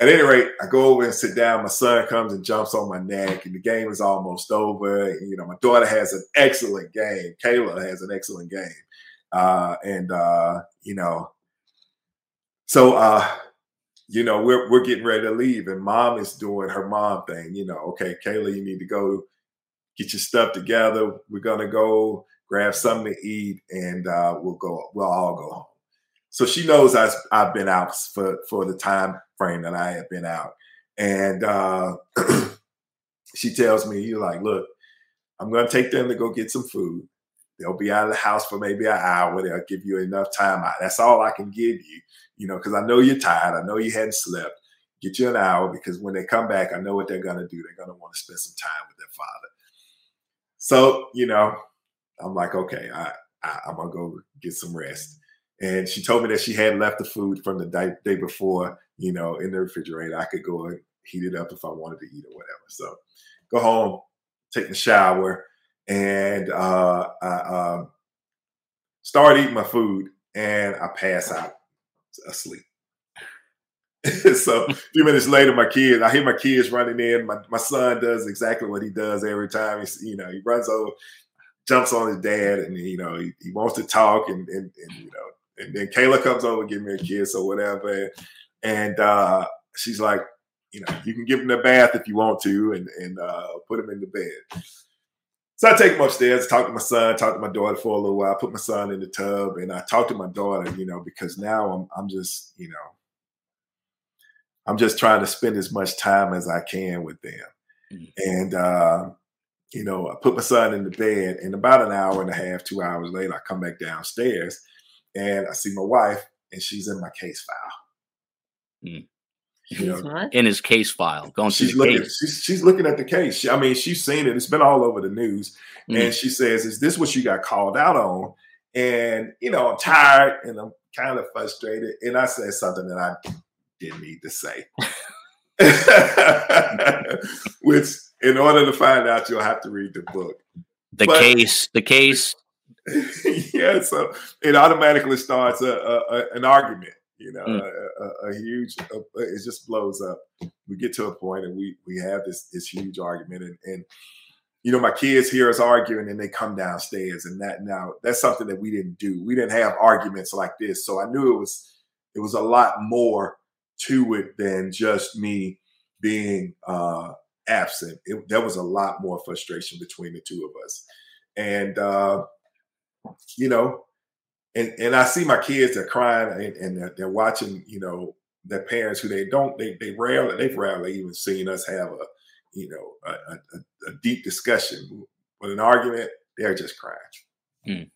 at any rate, I go over and sit down. My son comes and jumps on my neck, and the game is almost over. And, you know, my daughter has an excellent game. Kayla has an excellent game, uh, and uh, you know, so uh, you know, we're we're getting ready to leave, and mom is doing her mom thing. You know, okay, Kayla, you need to go get your stuff together. We're gonna go grab something to eat, and uh, we'll go. We'll all go home. So she knows I, I've been out for for the time frame that I have been out, and uh, she tells me, "You like, look, I'm gonna take them to go get some food. They'll be out of the house for maybe an hour. They'll give you enough time out. That's all I can give you, you know, because I know you're tired. I know you hadn't slept. Get you an hour because when they come back, I know what they're gonna do. They're gonna want to spend some time with their father. So, you know, I'm like, okay, I, I I'm gonna go get some rest. And she told me that she had left the food from the day, day before, you know, in the refrigerator. I could go and heat it up if I wanted to eat or whatever. So, go home, take a shower, and uh, I um, start eating my food, and I pass out asleep. so a few minutes later, my kids, I hear my kids running in. My, my son does exactly what he does every time. He's, you know, he runs over, jumps on his dad, and you know, he, he wants to talk, and, and and you know, and then Kayla comes over, give me a kiss or whatever, and uh, she's like, you know, you can give him a bath if you want to, and and uh, put him in the bed. So I take him upstairs, talk to my son, talk to my daughter for a little while, put my son in the tub, and I talk to my daughter, you know, because now I'm I'm just, you know, I'm just trying to spend as much time as I can with them. Mhm. And uh, you know, I put my son in the bed, and about an hour and a half, two hours later, I come back downstairs and I see my wife, and she's in my case file. Mm. You know, what? in his case file, going she's looking. case. She's, she's looking at the case. She- I mean, she's seen it. It's been all over the news. Mm. And she says, "Is this what you got called out on?" And you know, I'm tired and I'm kind of frustrated. And I said something that I didn't need to say. Which, in order to find out, you'll have to read the book. The but- case, the case. yeah, so it automatically starts a, a, a- an argument. You know, Mm. a, a, a huge. A, it just blows up. We get to a point, and we we have this this huge argument, and and you know, my kids hear us arguing, and they come downstairs, and that now that's something that we didn't do. We didn't have arguments like this, so I knew it was it was a lot more to it than just me being uh, absent. It, there was a lot more frustration between the two of us, and. uh you know, and and I see my kids they're crying and, and they're, they're watching, you know, their parents who they don't they they rarely they've rarely even seen us have a you know a, a, a deep discussion with an argument. They're just crying. Hmm.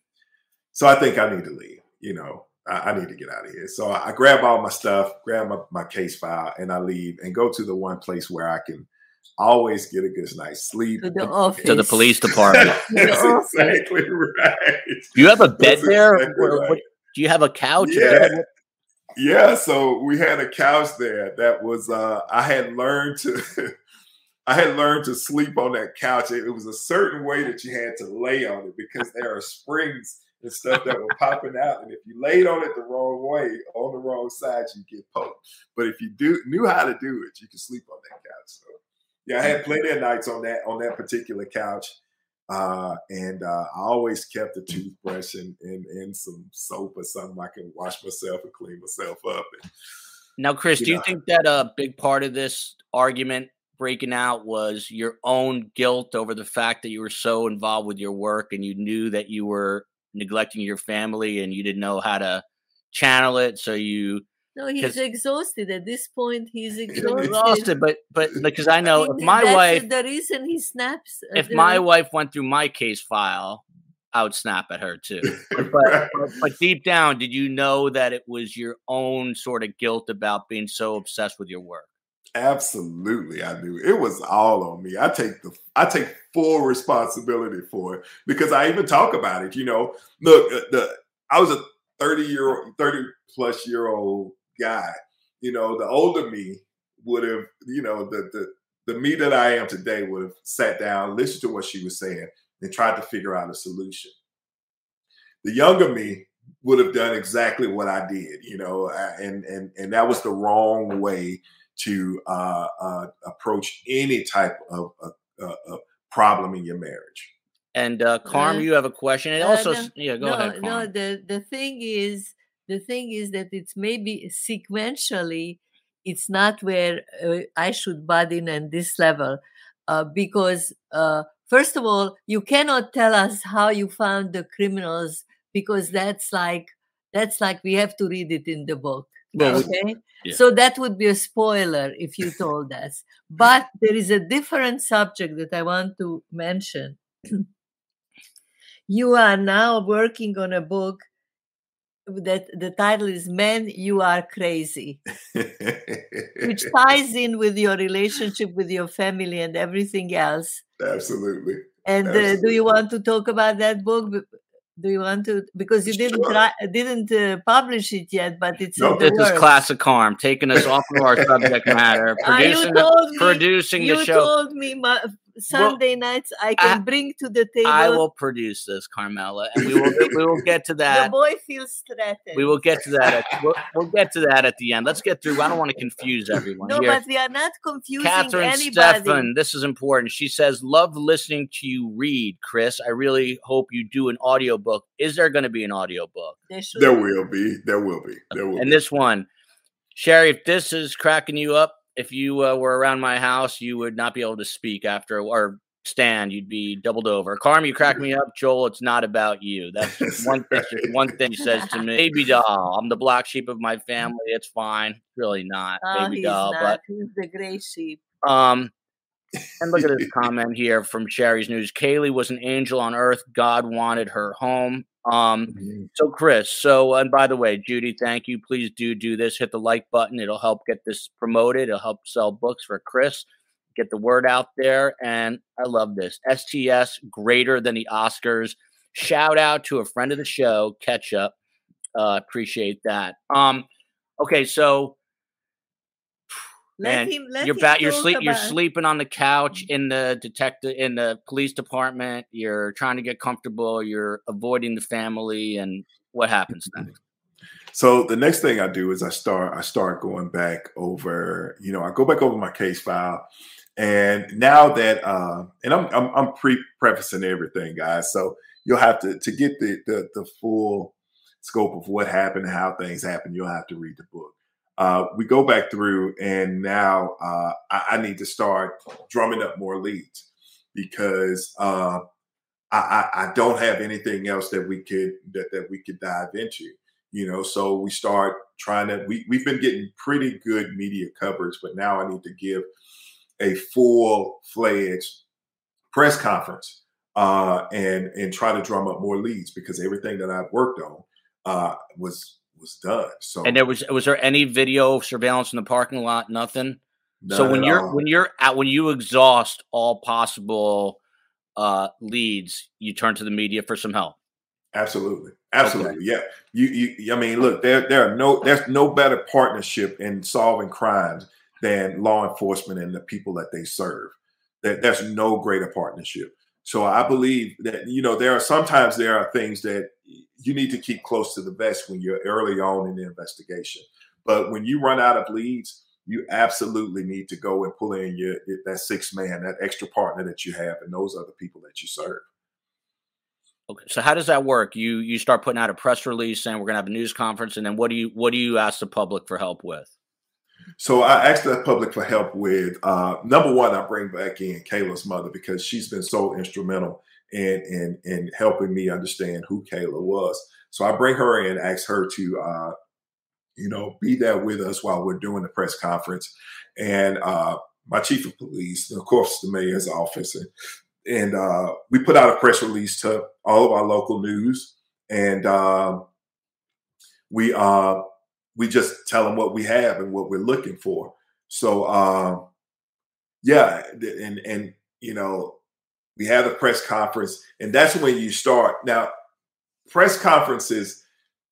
So I think I need to leave. You know, I, I need to get out of here. So I, I grab all my stuff, grab my, my case file, and I leave and go to the one place where I can always get a good night's sleep. To the office. To the police department. That's office. exactly right. Do you have a bed That's there? exactly What- right. what- do you have a couch? Yeah. bed? Yeah, so we had a couch there that was uh I had learned to I had learned to sleep on that couch. It, it was a certain way that you had to lay on it because there are springs and stuff that were popping out. And if you laid on it the wrong way, on the wrong side, you get poked. But if you do knew how to do it, you could sleep on that couch. So yeah, I had plenty of nights on that on that particular couch. Uh, and uh, I always kept a toothbrush and, and and some soap or something I can wash myself and clean myself up. And Now, Chris, You do you know. think that a big part of this argument breaking out was your own guilt over the fact that you were so involved with your work and you knew that you were neglecting your family and you didn't know how to channel it? So you No, he's exhausted. At this point, he's exhausted. exhausted, but but because I know mean, if my wife the reason he snaps. if the- my wife went through my case file, I would snap at her too. But, but, but deep down, did you know that it was your own sort of guilt about being so obsessed with your work? Absolutely, I knew it was all on me. I take the I take full responsibility for it because I even talk about it. You know, look, uh, the I was a thirty year old, thirty plus year old guy. You know, the older me would have, you know, the the the me that I am today would have sat down, listened to what she was saying, and tried to figure out a solution. The younger me would have done exactly what I did, you know, uh, and and and that was the wrong way to uh, uh, approach any type of, uh uh uh problem in your marriage. And uh, Carm, Uh, you have a question. And uh, also, no, yeah, go no, ahead. no. The the thing is, the thing is that it's maybe sequentially, it's not where uh, I should butt in at this level, uh, because uh, first of all, you cannot tell us how you found the criminals because that's like that's like we have to read it in the book. Well, Okay. Yeah. So that would be a spoiler if you told us. But there is a different subject that I want to mention. you are now working on a book that the title is Men, You Are Crazy, which ties in with your relationship with your family and everything else. Absolutely. And uh, do you want to talk about that book? Do you want to? Because you didn't Sure. try, didn't uh, publish it yet, but it's No, in the This is classic harm, taking us off of our subject matter, you producing, the, told me- producing you the show. told me my, Sunday nights I can bring to the table. I will produce this, Carmela, and we will we will get to that. the boy feels threatened. We will get to that. At, we'll, we'll get to that at the end. Let's get through. I don't want to confuse everyone No, here. but we are not confusing Catherine anybody. Steffen, this is important. She says, Love listening to you read, Chris. I really hope you do an audiobook. Is there going to be an audiobook? There There be. will be. There will be. There will And be. this one, Sherry, if this is cracking you up, if you uh, were around my house, you would not be able to speak after or stand. You'd be doubled over. Carm, you crack me up. Joel, it's not about you. That's just one. That's just one thing he says to me. Baby doll, I'm the black sheep of my family. It's fine. It's really not Oh, baby doll, not. but He's the gray sheep. um, and look at this comment here from Sherry's News. Kaylee was an angel on earth. God wanted her home. Um, mm-hmm. so Chris, so and by the way, Judy, thank you. Please do do this. Hit the like button. It'll help get this promoted. It'll help sell books for Chris. Get the word out there. And I love this. STS greater than the Oscars. Shout out to a friend of the show, Ketchup. Uh, appreciate that. Um, okay, so let him, let you're back. You're sleep. You're sleeping on the couch mm. in the detective in the police department. You're trying to get comfortable. You're avoiding the family, and what happens next? So the next thing I do is I start. I start going back over. You know, I go back over my case file, and now that, uh, and I'm I'm, I'm pre prefacing everything, guys. So you'll have to to get the, the the full scope of what happened and how things happen. You'll have to read the book uh, we go back through and now uh, I, I, need to start drumming up more leads because uh, I, I, don't have anything else that we could that, that we could dive into. You know, so we start trying to. We we've been getting pretty good media coverage, but now I need to give a full fledged press conference uh, and and try to drum up more leads because everything that I've worked on uh, was was done. So and there was was there any video surveillance in the parking lot? Nothing. so when you're all. when you're at when you exhaust all possible uh, leads, you turn to the media for some help. Absolutely, absolutely, okay. yeah. You, you, I mean, look, there, there are no, there's no better partnership in solving crimes than law enforcement and the people that they serve. That there's no greater partnership. So I believe that you know there are sometimes there are things that you need to keep close to the vest when you're early on in the investigation. But when you run out of leads, you absolutely need to go and pull in your that six man, that extra partner that you have, and those are the people that you serve. Okay, so how does that work? You you start putting out a press release saying we're going to have a news conference, and then what do you what do you ask the public for help with? So I asked the public for help with uh, number one. I bring back in Kayla's mother because she's been so instrumental in in in helping me understand who Kayla was. So I bring her in, ask her to uh, you know be there with us while we're doing the press conference, and uh, my chief of police, and of course, the mayor's office, and, and uh, we put out a press release to all of our local news, and um, we uh, we just tell them what we have and what we're looking for. So um, yeah, and and you know we have a press conference, and that's when you start. Now, press conferences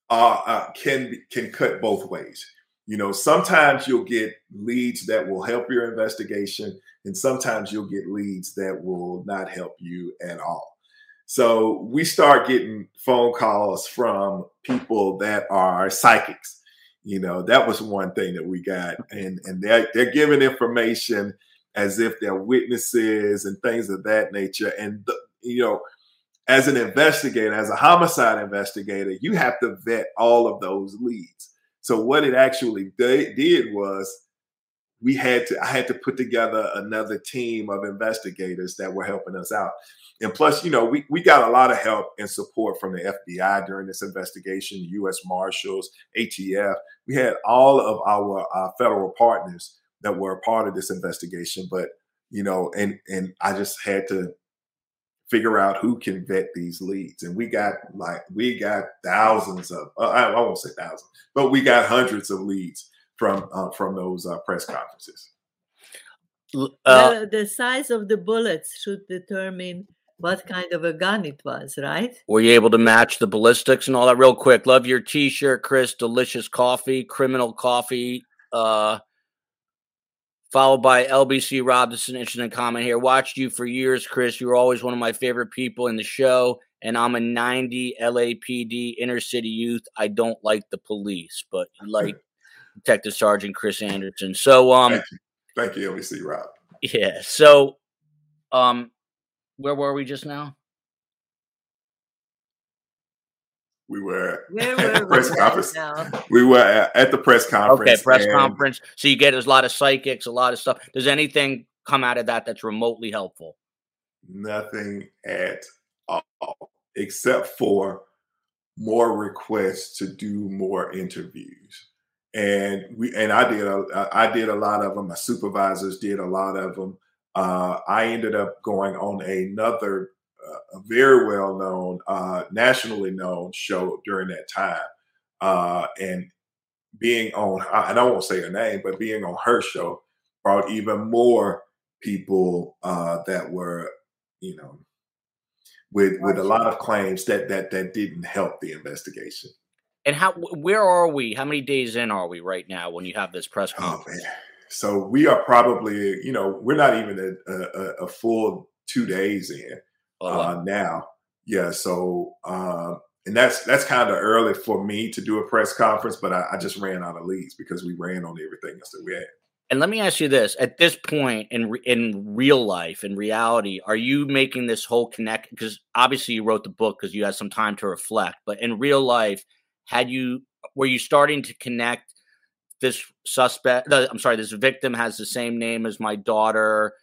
uh, uh, can can cut both ways. You know, sometimes you'll get leads that will help your investigation, and sometimes you'll get leads that will not help you at all. So we start getting phone calls from people that are psychics. You know, that was one thing that we got, and and they're they're giving information as if they're witnesses and things of that nature. And, the, you know, as an investigator, as a homicide investigator, you have to vet all of those leads. So what it actually did was we had to I had to put together another team of investigators that were helping us out. And plus, you know, we, we got a lot of help and support from the FBI during this investigation, U.S. Marshals, ATF. We had all of our uh, federal partners that were a part of this investigation. But you know, and and I just had to figure out who can vet these leads, and we got like we got thousands of uh, I, I, won't say thousands, but we got hundreds of leads from uh, from those uh, press conferences. Uh, well, the size of the bullets should determine what kind of a gun it was, right? Were you able to match the ballistics and all that real quick? Love your t-shirt, Chris. Delicious coffee, criminal coffee. Uh followed by LBC Robinson. Interesting comment here. Watched you for years, Chris. You were always one of my favorite people in the show. And I'm a 90 LAPD inner city youth. I don't like the police, but like Detective Sergeant Chris Anderson. So, um, thank you, thank you LBC Rob. Yeah. So, um, where were we just now? We were at the press conference. Now? We were at, the press conference. Okay, press conference. So you get a lot of psychics, a lot of stuff. Does anything come out of that that's remotely helpful? Nothing at all, except for more requests to do more interviews. And we and I did a I did a lot of them. My supervisors did a lot of them. Uh, I ended up going on another uh, a very well known, uh, nationally known show during that time. Uh, and being on, I don't want to say her name, but being on her show brought even more people uh, that were, you know, with with a lot of claims that that that didn't help the investigation. And how? Where are we? How many days in are we right now when you have this press oh, conference? Oh, so we are probably, you know, we're not even a, a, a full two days in uh, now. Yeah. So, uh, and that's that's kind of early for me to do a press conference, but I, I just ran out of leads because we ran on everything else that we had. And let me ask you this: At this point in in real life, in reality, are you making this whole connect? Because obviously, you wrote the book because you had some time to reflect. But in real life, had you were you starting to connect this suspect? I'm sorry, this victim has the same name as my daughter.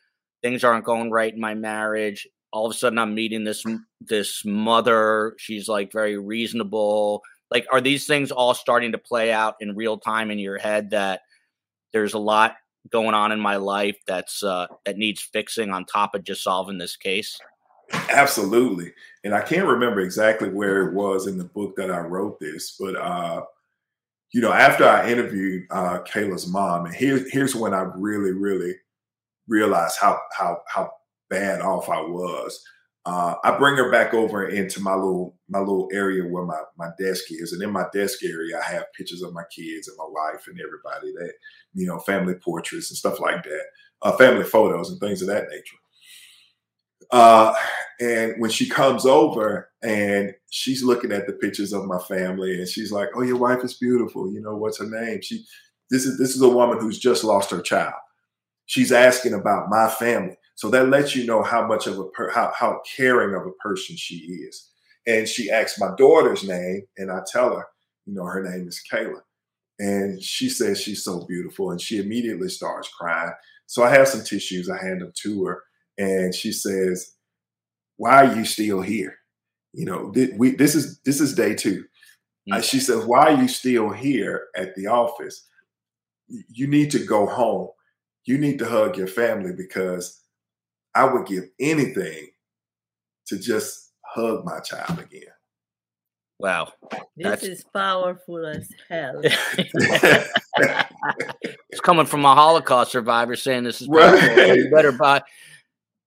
Things aren't going right in my marriage. All of a sudden, I'm meeting this this mother. She's like very reasonable. Like, are these things all starting to play out in real time in your head that? there's a lot going on in my life that's uh, that needs fixing on top of just solving this case? Absolutely. And I can't remember exactly where it was in the book that I wrote this, but uh, you know, after I interviewed uh, Kayla's mom, and here's here's when I really, really realized how how how bad off I was uh, I bring her back over into my little my little area where my my desk is, and in my desk area, I have pictures of my kids and my wife and everybody that you know, family portraits and stuff like that, uh, family photos and things of that nature. Uh, and when she comes over and she's looking at the pictures of my family, and she's like, "Oh, your wife is beautiful. You know, what's her name?" She this is this is a woman who's just lost her child. She's asking about my family. So that lets you know how much of a per, how how caring of a person she is. And she asks my daughter's name, and I tell her, you know, her name is Kayla. And she says she's so beautiful, and she immediately starts crying. So I have some tissues, I hand them to her, and she says, "Why are you still here? You know, th- we, this is this is day 2 mm-hmm. she says, "Why are you still here at the office? You need to go home. You need to hug your family because I would give anything to just hug my child again. Wow. This That's... is powerful as hell. it's coming from a Holocaust survivor saying this is right. You better buy.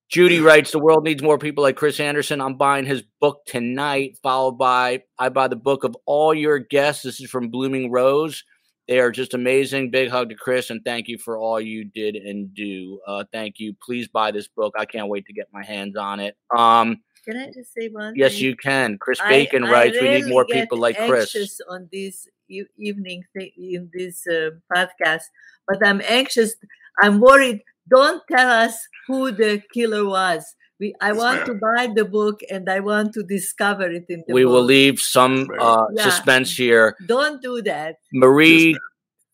Judy writes, The world needs more people like Chris Anderson. I'm buying his book tonight, followed by I buy the book of all your guests. This is from Blooming Rose. They are just amazing. Big hug to Chris and thank you for all you did and do. Uh, thank you. Please buy this book. I can't wait to get my hands on it. Um, can I just say one? Yes, thing? you can. Chris Bacon I, writes, I "We need more people like Chris." On this evening thing, in this uh, podcast, but I'm anxious. I'm worried. Don't tell us who the killer was. We, I want to buy the book and I want to discover it in the We book. will leave some uh, yeah. suspense here. Don't do that. Marie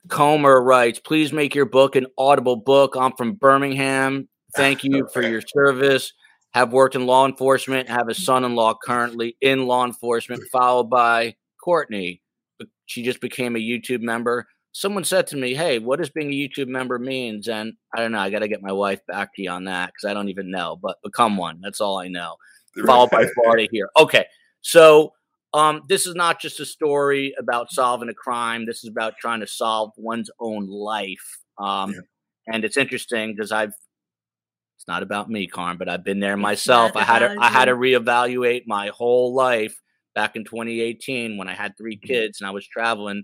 Comer writes, please make your book an audible book. I'm from Birmingham. Thank you for your service. Have worked in law enforcement, have a son in law currently in law enforcement, followed by Courtney. She just became a YouTube member someone said to me, "Hey, what does being a YouTube member means?" And I don't know. I got to get my wife back to you on that because I don't even know. But become one. That's all I know. Followed by Florida here. Okay, so um, this is not just a story about solving a crime. This is about trying to solve one's own life. Um, yeah. And it's interesting because I've. It's not about me, Carm, but I've been there myself. I had to. I had to reevaluate my whole life back in 2018 when I had three mm-hmm. kids and I was traveling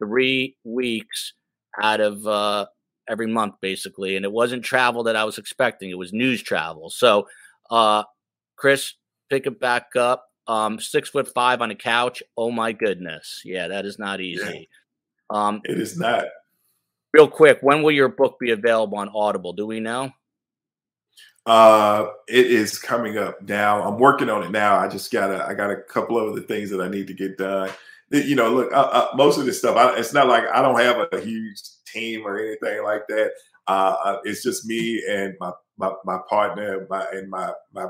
three weeks out of uh, every month, basically. And it wasn't travel that I was expecting, it was news travel. So, uh, Chris, pick it back up. Um, six foot five on a couch. Oh my goodness. Yeah, that is not easy. Yeah. Um, it is not. Real quick, when will your book be available on Audible? Do we know? Uh, it is coming up now. I'm working on it now. I just got a, I got a couple of other things that I need to get done you know, look, most of this stuff, I, it's not like I don't have a huge team or anything like that. Uh, uh, it's just me and my my, my partner, my and my my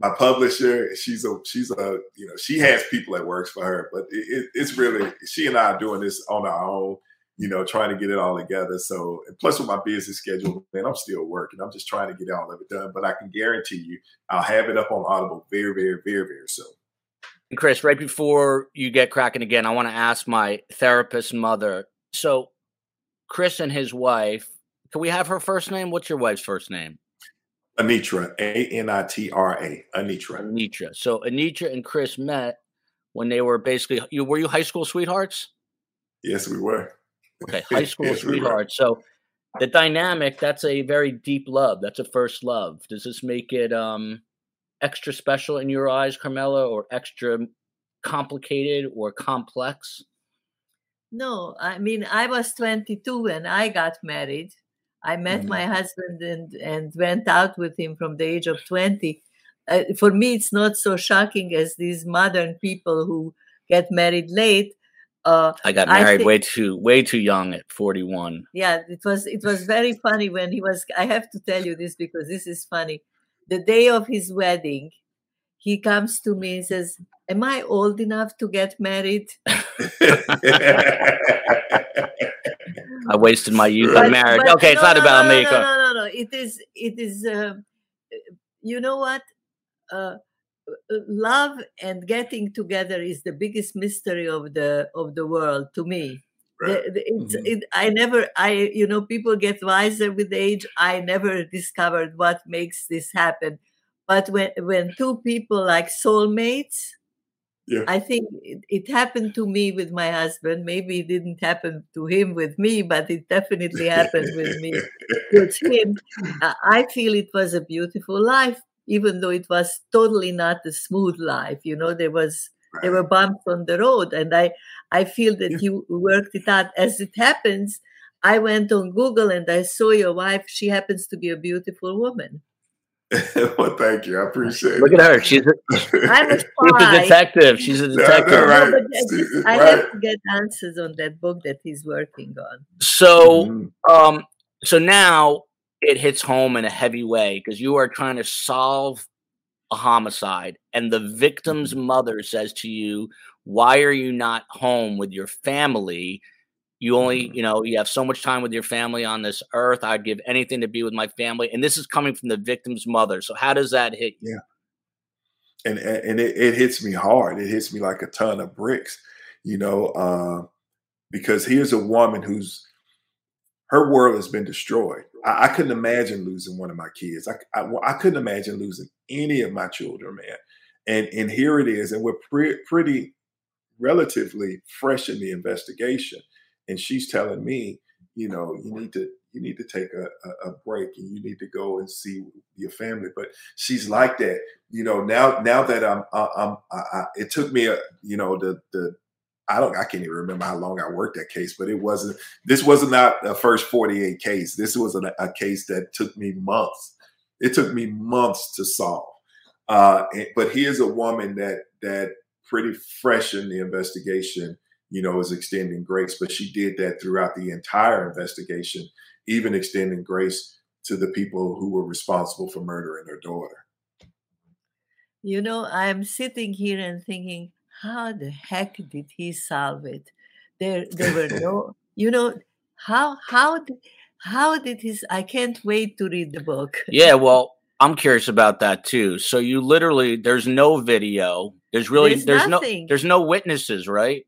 my publisher. She's a she's a you know she has people that works for her, but it, it's really she and I are doing this on our own. you know, trying to get it all together. So, plus with my busy schedule, man, I'm still working. I'm just trying to get all of it done. But I can guarantee you, I'll have it up on Audible very, very, very, very soon. Chris, right before you get cracking again, I want to ask my therapist mother. So, Chris and his wife, can we have her first name? What's your wife's first name? Anitra, A N I T R A, Anitra. Anitra. So Anitra and Chris met when they were basically you were you high school sweethearts? Yes, we were. Okay, high school yes, sweethearts. We so the dynamic that's a very deep love. That's a first love. Does this make it um extra special in your eyes, Carmela, or extra complicated or complex? No, I mean I was 22 when I got married I met mm-hmm. my husband and, and went out with him from the age of 20. Uh, for me, it's not so shocking as these modern people who get married late. Uh, I got married I think, way too way too young at 41. Yeah, it was it was very funny when he was. I have to tell you this because this is funny. The day of his wedding, he comes to me and says, "Am I old enough to get married?" I wasted my youth on marriage. But, okay, no, it's not no, about no, me. No, no, no, no. It is. It is. Uh, you know what? Uh, uh, love and getting together is the biggest mystery of the of the world to me. Right. Mm-hmm. it, I never, I you know, people get wiser with age. I never discovered what makes this happen. But when when two people like soulmates, yeah. I think it, it, happened to me with my husband. Maybe it didn't happen to him with me, but it definitely happened with me with him. I feel it was a beautiful life, even though it was totally not a smooth life. You know, there was right. there were bumps on the road, and I I feel that yeah. you worked it out. As it happens, I went on Google and I saw your wife. She happens to be a beautiful woman. well, thank you. I appreciate Look it. Look at her. She's a, I'm a, she's a detective. She's a detective. No, no, right. no, I right. have to get answers on that book that he's working on. So, mm-hmm. um, so now it hits home in a heavy way because you are trying to solve a homicide, and the victim's mm-hmm. mother says to you, "Why are you not home with your family?" you only mm-hmm. you know you have so much time with your family on this earth i'd give anything to be with my family and this is coming from the victim's mother so how does that hit you yeah and and it, it hits me hard it hits me like a ton of bricks you know uh, because here's a woman who's her world has been destroyed I, I couldn't imagine losing one of my kids I, I, I couldn't imagine losing any of my children man and and here it is and we're pre- pretty relatively fresh in the investigation and she's telling me, you know, you need to you need to take a, a, break and you need to go and see your family. But she's like that, you know. Now now that I'm I'm I, I, it took me a you know the the I don't I can't even remember how long I worked that case, but it wasn't this wasn't not a first 48 case. This was a, a case that took me months. It took me months to solve. Uh, but here's a woman that that pretty fresh in the investigation you know, is extending grace. But she did that throughout the entire investigation, even extending grace to the people who were responsible for murdering her daughter. You know, I'm sitting here and thinking, how the heck did he solve it? There, there were no, you know, how how did, how did his? I can't wait to read the book. Yeah, well, I'm curious about that too. So you literally, there's no video. There's really, there's, there's no, there's no witnesses, right?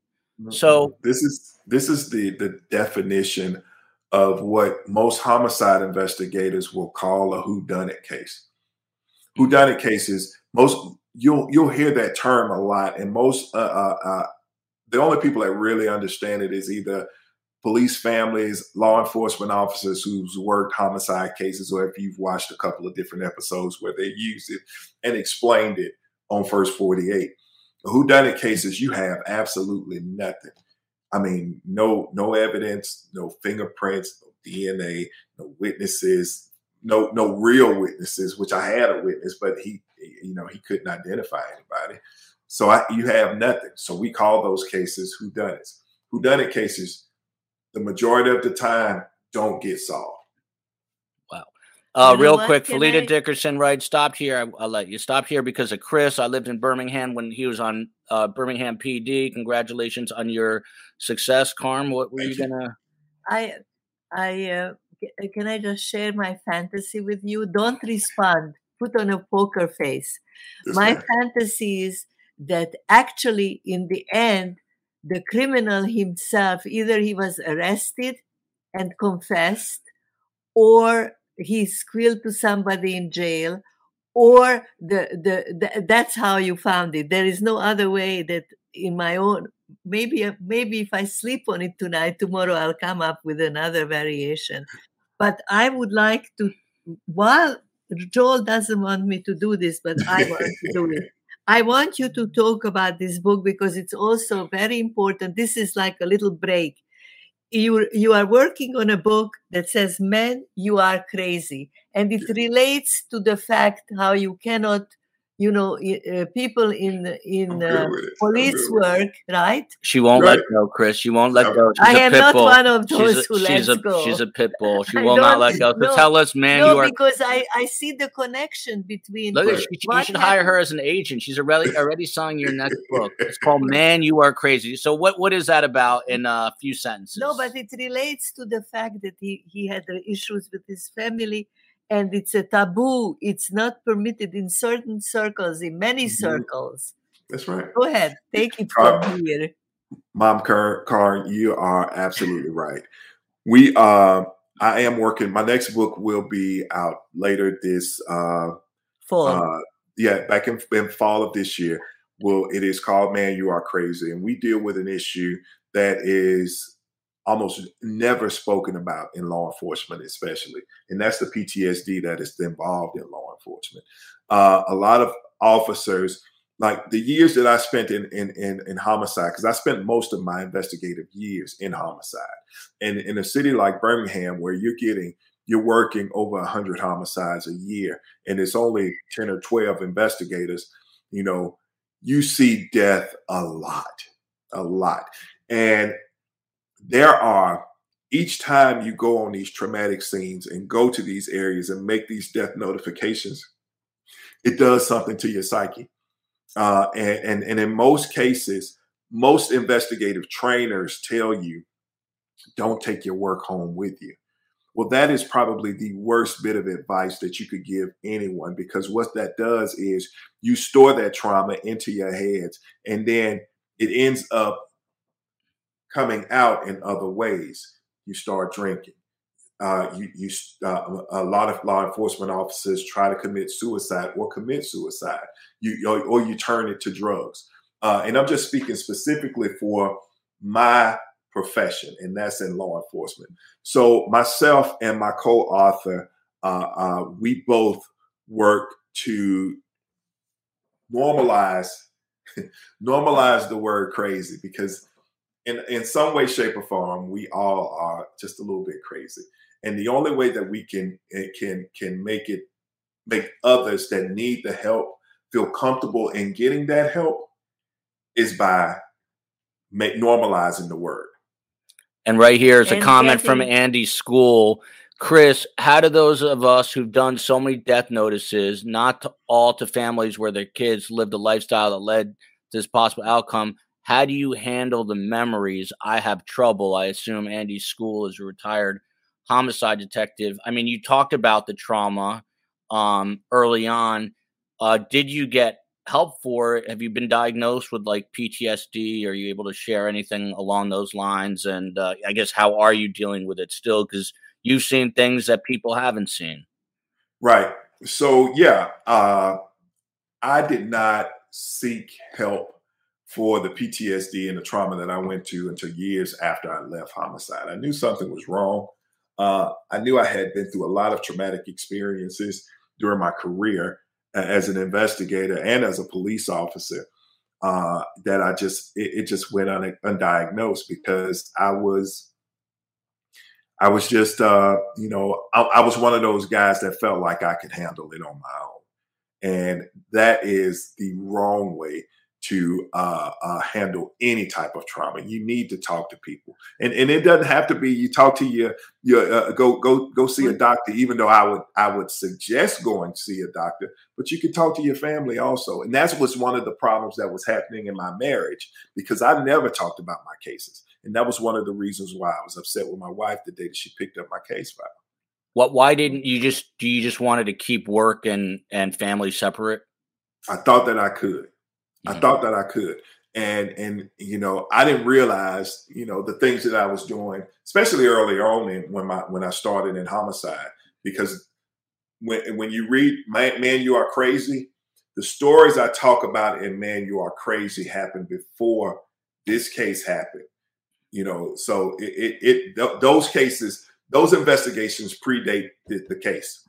So this is this is the the definition of what most homicide investigators will call a whodunit case. Whodunit cases, most you'll you'll hear that term a lot, and most uh, uh, uh, the only people that really understand it is either police families, law enforcement officers who's worked homicide cases, or if you've watched a couple of different episodes where they used it and explained it on First 48 who done it cases you have absolutely nothing. I mean no no evidence no fingerprints no dna no witnesses no no real witnesses which i had a witness but he you know he couldn't identify anybody so I, you have nothing so we call those cases who done it who done it cases the majority of the time don't get solved uh, real quick, Felita I... Dickerson, right? Stopped here. I, will let you stop here because of Chris. I lived in Birmingham when he was on uh, Birmingham PD. Congratulations on your success, Carm. What were Thank you, gonna? I, I, uh, can I just share my fantasy with you? Don't respond. Put on a poker face. My fantasy is that actually, in the end, the criminal himself either he was arrested and confessed, or he squealed to somebody in jail, or the, the, the that's how you found it. There is no other way that in my own maybe maybe if I sleep on it tonight, tomorrow I'll come up with another variation. But I would like to while Joel doesn't want me to do this, but I want to do it. I want you to talk about this book because it's also very important. This is like a little break. You, you are working on a book that says, Men, you are crazy. And it relates to the fact how you cannot you know, uh, people in in uh, police work, right? She won't right. let go, Chris. She won't let go. She's I am not bull. one of those she's who a, lets she's a, go. She's a pit bull. She will not let go. So no, tell us, man, no, you are. because I I see the connection between. Look, she, you should hire her as an agent. She's already already selling your next book. It's called "Man, You Are Crazy." So what what is that about in a few sentences? No, but it relates to the fact that he he had issues with his family and it's a taboo. It's not permitted in certain circles, in many mm-hmm. circles. That's right. Go ahead, take it from here. Mom Car, Car, you are absolutely right. We, uh, I am working. My next book will be out later this uh, fall. Uh, yeah, back in, in fall of this year. Well, it is called "Man, You Are Crazy," and we deal with an issue that is almost never spoken about in law enforcement, especially. And that's the PTSD that is involved in law enforcement. Uh, a lot of officers, like the years that I spent in in in, in homicide, because I spent most of my investigative years in homicide, and in a city like Birmingham, where you're getting you're working over 100 homicides a year and it's only 10 or 12 investigators you know you see death a lot a lot and there are each time you go on these traumatic scenes and go to these areas and make these death notifications, it does something to your psyche. Uh, and, and, and in most cases, most investigative trainers tell you, don't take your work home with you. Well, that is probably the worst bit of advice that you could give anyone because what that does is you store that trauma into your heads and then it ends up coming out in other ways. You start drinking. Uh, you, you uh, a lot of law enforcement officers try to commit suicide or commit suicide. You or, or you turn it to drugs. Uh, and I'm just speaking specifically for my profession, and that's in law enforcement. So myself and my co-author, uh, uh, we both work to normalize normalize the word crazy because in in some way, shape, or form, we all are just a little bit crazy. And the only way that we can eh, can can make it make others that need the help feel comfortable in getting that help is by make, normalizing the word. And right here is a and comment from Andy School. Chris, how do those of us who've done so many death notices, not to all to families where their kids lived a lifestyle that led to this possible outcome, how do you handle the memories? I have trouble. I assume Andy School is a retired homicide detective. I mean, you talked about the trauma um, early on. Uh, did you get help for it? Have you been diagnosed with like PTSD? Are you able to share anything along those lines? And uh, I guess how are you dealing with it still? Because you've seen things that people haven't seen. Right. So yeah, uh, I did not seek help for the PTSD and the trauma that I went to until years after I left homicide. I knew something was wrong. Uh, I knew I had been through a lot of traumatic experiences during my career as an investigator and as a police officer. Uh, that I just it, it just went un- undiagnosed because I was I was just uh, you know I, I was one of those guys that felt like I could handle it on my own, and that is the wrong way to uh, uh, handle any type of trauma. You need to talk to people, and and it doesn't have to be you talk to your your uh, go go go see a doctor. Even though I would I would suggest going to see a doctor, but you can talk to your family also, and that's was one of the problems that was happening in my marriage because I never talked about my cases. And that was one of the reasons why I was upset with my wife the day that she picked up my case file. What? Why didn't you just? Do you just wanted to keep work and and family separate? I thought that I could. Mm-hmm. I thought that I could. And and you know, I didn't realize, you know, the things that I was doing, especially early on in, when my when I started in homicide, because when when you read Man, Man You Are Crazy, the stories I talk about in Man You Are Crazy happened before this case happened. You know, so it, it, it th- those cases, those investigations predate the, the case.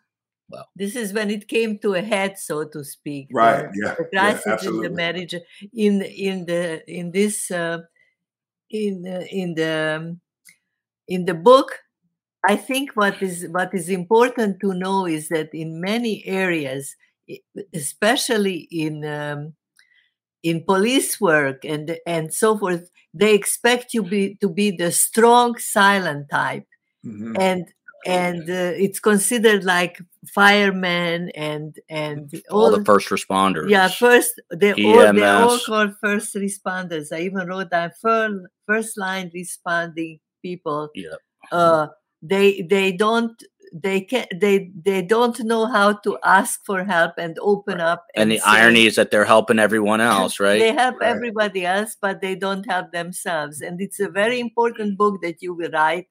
Well, this is when it came to a head, so to speak. Right. The, yeah. The crisis yeah, in the marriage, in in the in this uh, in uh, in the in the book, I think what is what is important to know is that in many areas, especially in um, in police work and and so forth, they expect you be, to be the strong, silent type, mm-hmm. and and uh, it's considered like firemen and and all, all, the first responders. Yeah, first they all they all called first responders. I even wrote that first first line responding people. Yeah. Uh, they they don't they can they they don't know how to ask for help and open up and, and the say, irony is that they're helping everyone else right they help right. everybody else but they don't help themselves and it's a very important book that you will write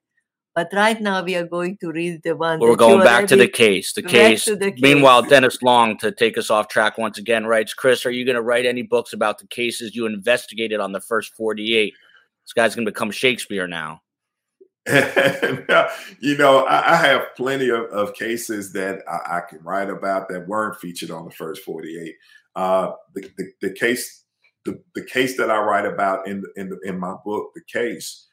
but right now we are going to read the one. We're going back to the case. The case. the case. Meanwhile, Dennis Long, to take us off track once again, writes, Chris, are you going to write any books about the cases you investigated on the first 48? This guy's going to become Shakespeare now. you know, I, I, have plenty of, of cases that I, I, can write about that weren't featured on the first 48. Uh, the, the, the, case, the, the case that I write about in in, the, in my book, the case,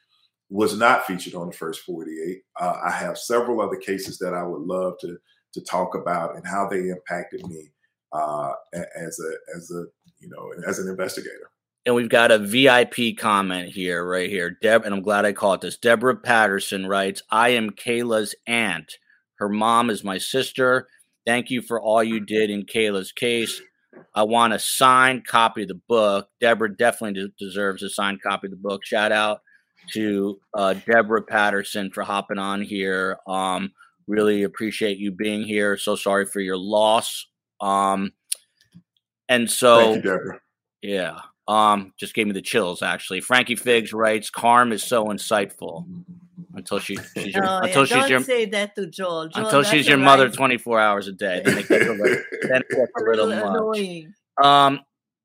was not featured on the first 48. Uh, I have several other cases that I would love to to talk about and how they impacted me uh, as a as a you know as an investigator. And we've got a VIP comment here, right here. Deb, and I'm glad I caught this. Deborah Patterson writes, I am Kayla's aunt. Her mom is my sister. Thank you for all you did in Kayla's case. I want a signed copy of the book. Deborah definitely deserves a signed copy of the book. Shout out to uh, Deborah Patterson for hopping on here. Um, really appreciate you being here. So sorry for your loss. Um, and so, you, yeah, um, just gave me the chills. Actually, Frankie Figs writes, "Carm is so insightful." Until she, she's your, oh, until yeah. she's your, say that to Joel. Joel until she's your right. mother twenty four hours a day. Then it gets a little, then it gets a little much. Um,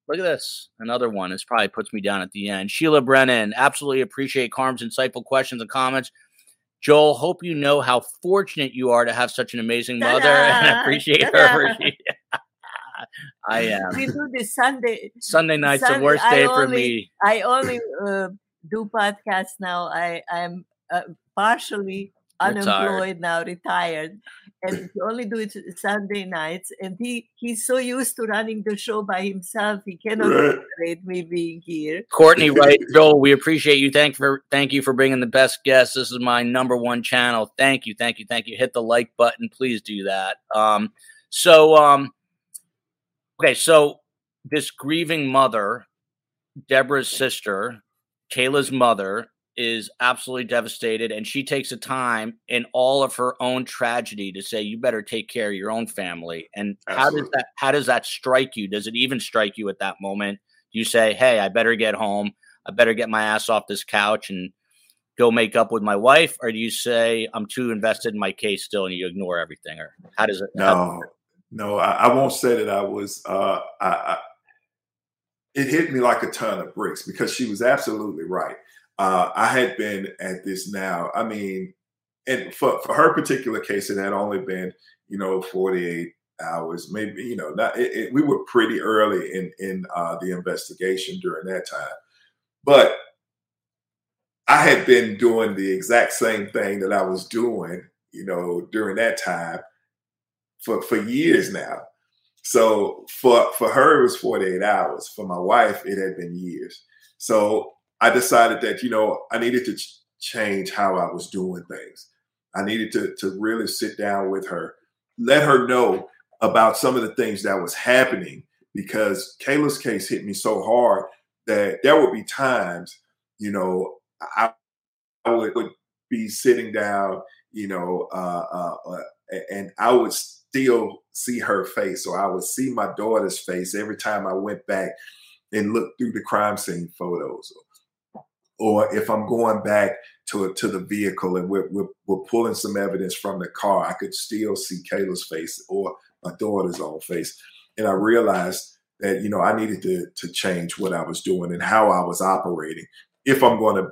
Look at this. Another one. This probably puts me down at the end. Sheila Brennan. Absolutely appreciate Carm's insightful questions and comments. Joel, hope you know how fortunate you are to have such an amazing mother Ta-da! and I appreciate Ta-da! her. For, I am. We do this Sunday. Sunday night's Sunday, the worst day I for only, me. I only uh, do podcasts now. I am uh, partially unemployed retired. now, retired, and he only do it Sunday nights. And he he's so used to running the show by himself, he cannot tolerate me being here. Courtney, right, Joel? We appreciate you. Thank for thank you for bringing the best guests. This is my number one channel. Thank you, thank you, thank you. Hit the like button, please do that. Um, so um, okay, so this grieving mother, Deborah's sister, Kayla's mother, is absolutely devastated and she takes the time in all of her own tragedy to say you better take care of your own family. And absolutely. how does that how does that strike you? Does it even strike you at that moment? Do you say hey i better get home. I better get my ass off this couch and go make up with my wife or do you say i'm too invested in my case still and you ignore everything or how does it no. No I, I, won't say that i was uh I, I it hit me like a ton of bricks because she was absolutely right uh, I had been at this now. I mean, and for, for her particular case, it had only been, you know, 48 hours, maybe, you know, not, it, it, we were pretty early in, in uh, the investigation during that time. But I had been doing the exact same thing that I was doing, you know, during that time for, for years now. So for, for her, it was 48 hours. For my wife, it had been years. So I decided that, you know, I needed to ch- change how I was doing things. I needed to, to really sit down with her, let her know about some of the things that was happening because Kayla's case hit me so hard that there would be times, you know, I, I would, would, be sitting down, you know, uh, uh, uh, and I would still see her face, or I would see my daughter's face every time I went back and looked through the crime scene photos. Or if I'm going back to to the vehicle and we're, we're, we're pulling some evidence from the car, I could still see Kayla's face or my daughter's own face, and I realized that you know I needed to to change what I was doing and how I was operating. If I'm going to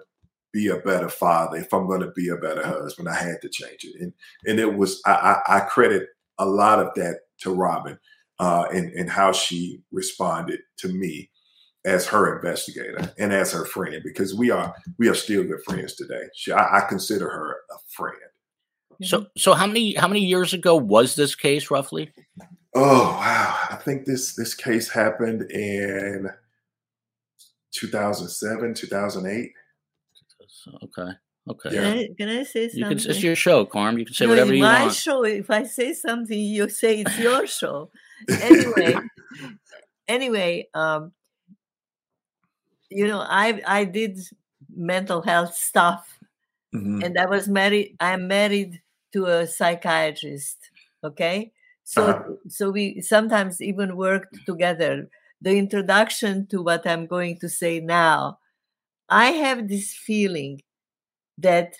be a better father, if I'm going to be a better husband, I had to change it. And and it was I, I, I credit a lot of that to Robin uh, and and how she responded to me as her investigator and as her friend because we are we are still good friends today. She, I, I consider her a friend. So so how many how many years ago was this case roughly? Oh wow! I think this this case happened in 2007, 2008. Okay. Okay. Can, I, can I say something? You can, it's your show, Carm. You can say no, whatever you my want. My show. If I say something, you say it's your show. Anyway, anyway, um, you know, I I did mental health stuff, mm-hmm. and I was married. I'm married to a psychiatrist. Okay, so uh-huh. so we sometimes even worked together. The introduction to what I'm going to say now I have this feeling that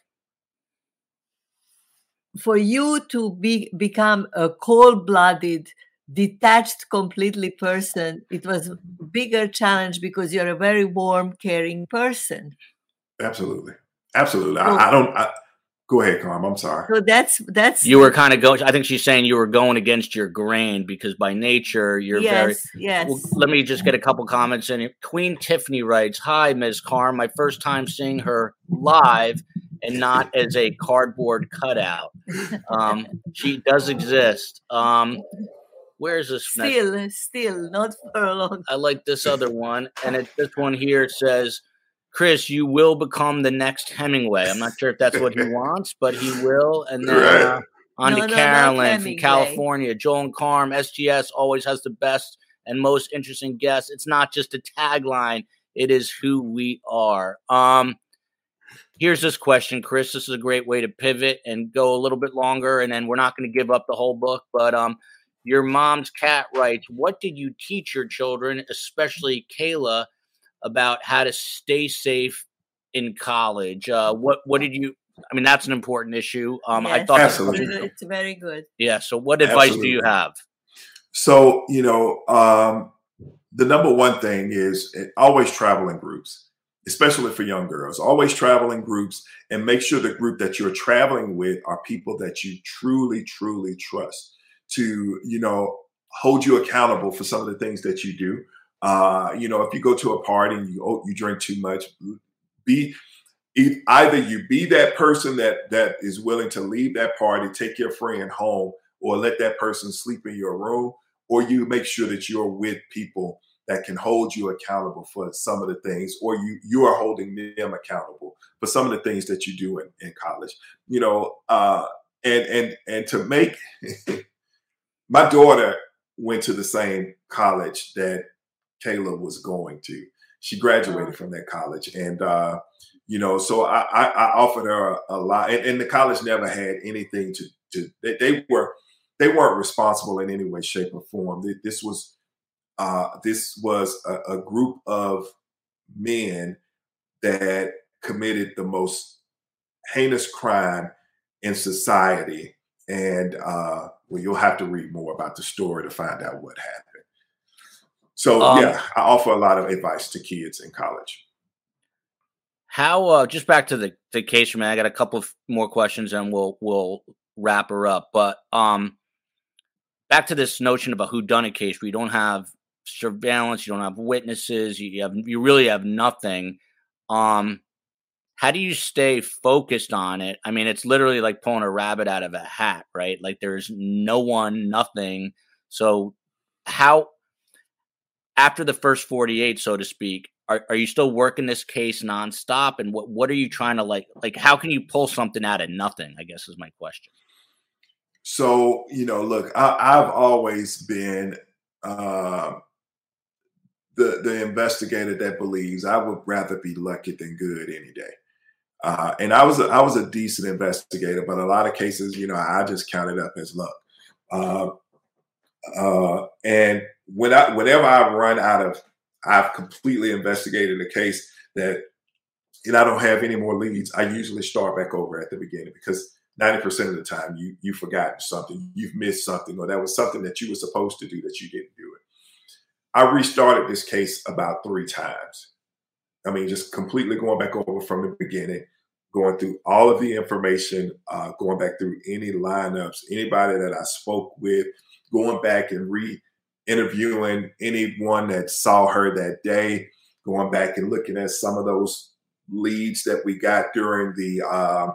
for you to be become a cold-blooded detached completely person it was a bigger challenge because you're a very warm caring person absolutely absolutely so, I, I, don't I, Go ahead, Carm. I'm sorry. So that's that's you were kind of going. I think she's saying you were going against your grain because by nature you're yes, very. Yes. Well, let me just get a couple comments in. Queen Tiffany writes, "Hi, Ms. Carm. My first time seeing her live and not as a cardboard cutout. Um, she does exist. Um, where is this? Still, next? still not for long. I like this other one, and it's this one here says." Chris, you will become the next Hemingway. I'm not sure if that's what he wants, but he will. And then uh, on no, to no, Carolyn from California. Joel and Carm, STS always has the best and most interesting guests. It's not just a tagline, it is who we are. Um, here's this question, Chris. This is a great way to pivot and go a little bit longer, and then we're not going to give up the whole book. But um, your mom's cat writes, What did you teach your children, especially Kayla? about how to stay safe in college. Uh, what what did you? I mean, that's an important issue. Um, yes, I thought absolutely. it's very good. Yeah. So, what advice absolutely. do you have? So, you know, um, the number one thing is eh, always travel in groups, especially for young girls. Always travel in groups and make sure the group that you're traveling with are people that you truly, truly trust to, you know, hold you accountable for some of the things that you do. Uh, you know, if you go to a party and you oh, you drink too much, be either you be that person that that is willing to leave that party, take your friend home, or let that person sleep in your room, or you make sure that you're with people that can hold you accountable for some of the things, or you you are holding them accountable for some of the things that you do in, in college. You know, uh, and and and to make my daughter went to the same college that Kayla was going to. She graduated from that college, and uh, you know, so I, I, I offered her a, a lot, and, and, the college never had anything to to. They, they, were they weren't responsible in any way, shape, or form. This was uh, this was a, a group of men that committed the most heinous crime in society, and uh, well, you'll have to read more about the story to find out what happened. So um, yeah, I offer a lot of advice to kids in college. How uh, just back to the the case for me, I got a couple of more questions and we'll we'll wrap her up. But um, back to this notion of a who done it case where you don't have surveillance, you don't have witnesses, you have you really have nothing. Um, how do you stay focused on it? I mean, it's literally like pulling a rabbit out of a hat, right? Like there's no one, nothing. So how after the first 48, so to speak, are, are you still working this case nonstop? And what, what are you trying to like, like, how can you pull something out of nothing? I guess is my question. So, you know, look, I, have always been uh, the, the investigator that believes I would rather be lucky than good any day. Uh, and I was a, I was a decent investigator, but a lot of cases, you know, I just counted up as luck. Uh, uh, and when I, whenever I've run out of, I've completely investigated a case that, and I don't have any more leads. I usually start back over at the beginning because 90% of the time you you've forgotten something, you've missed something, or that was something that you were supposed to do that you didn't do it. I restarted this case about three times. I mean, just completely going back over from the beginning, going through all of the information, uh, going back through any lineups, anybody that I spoke with, going back and re interviewing anyone that saw her that day, going back and looking at some of those leads that we got during the uh,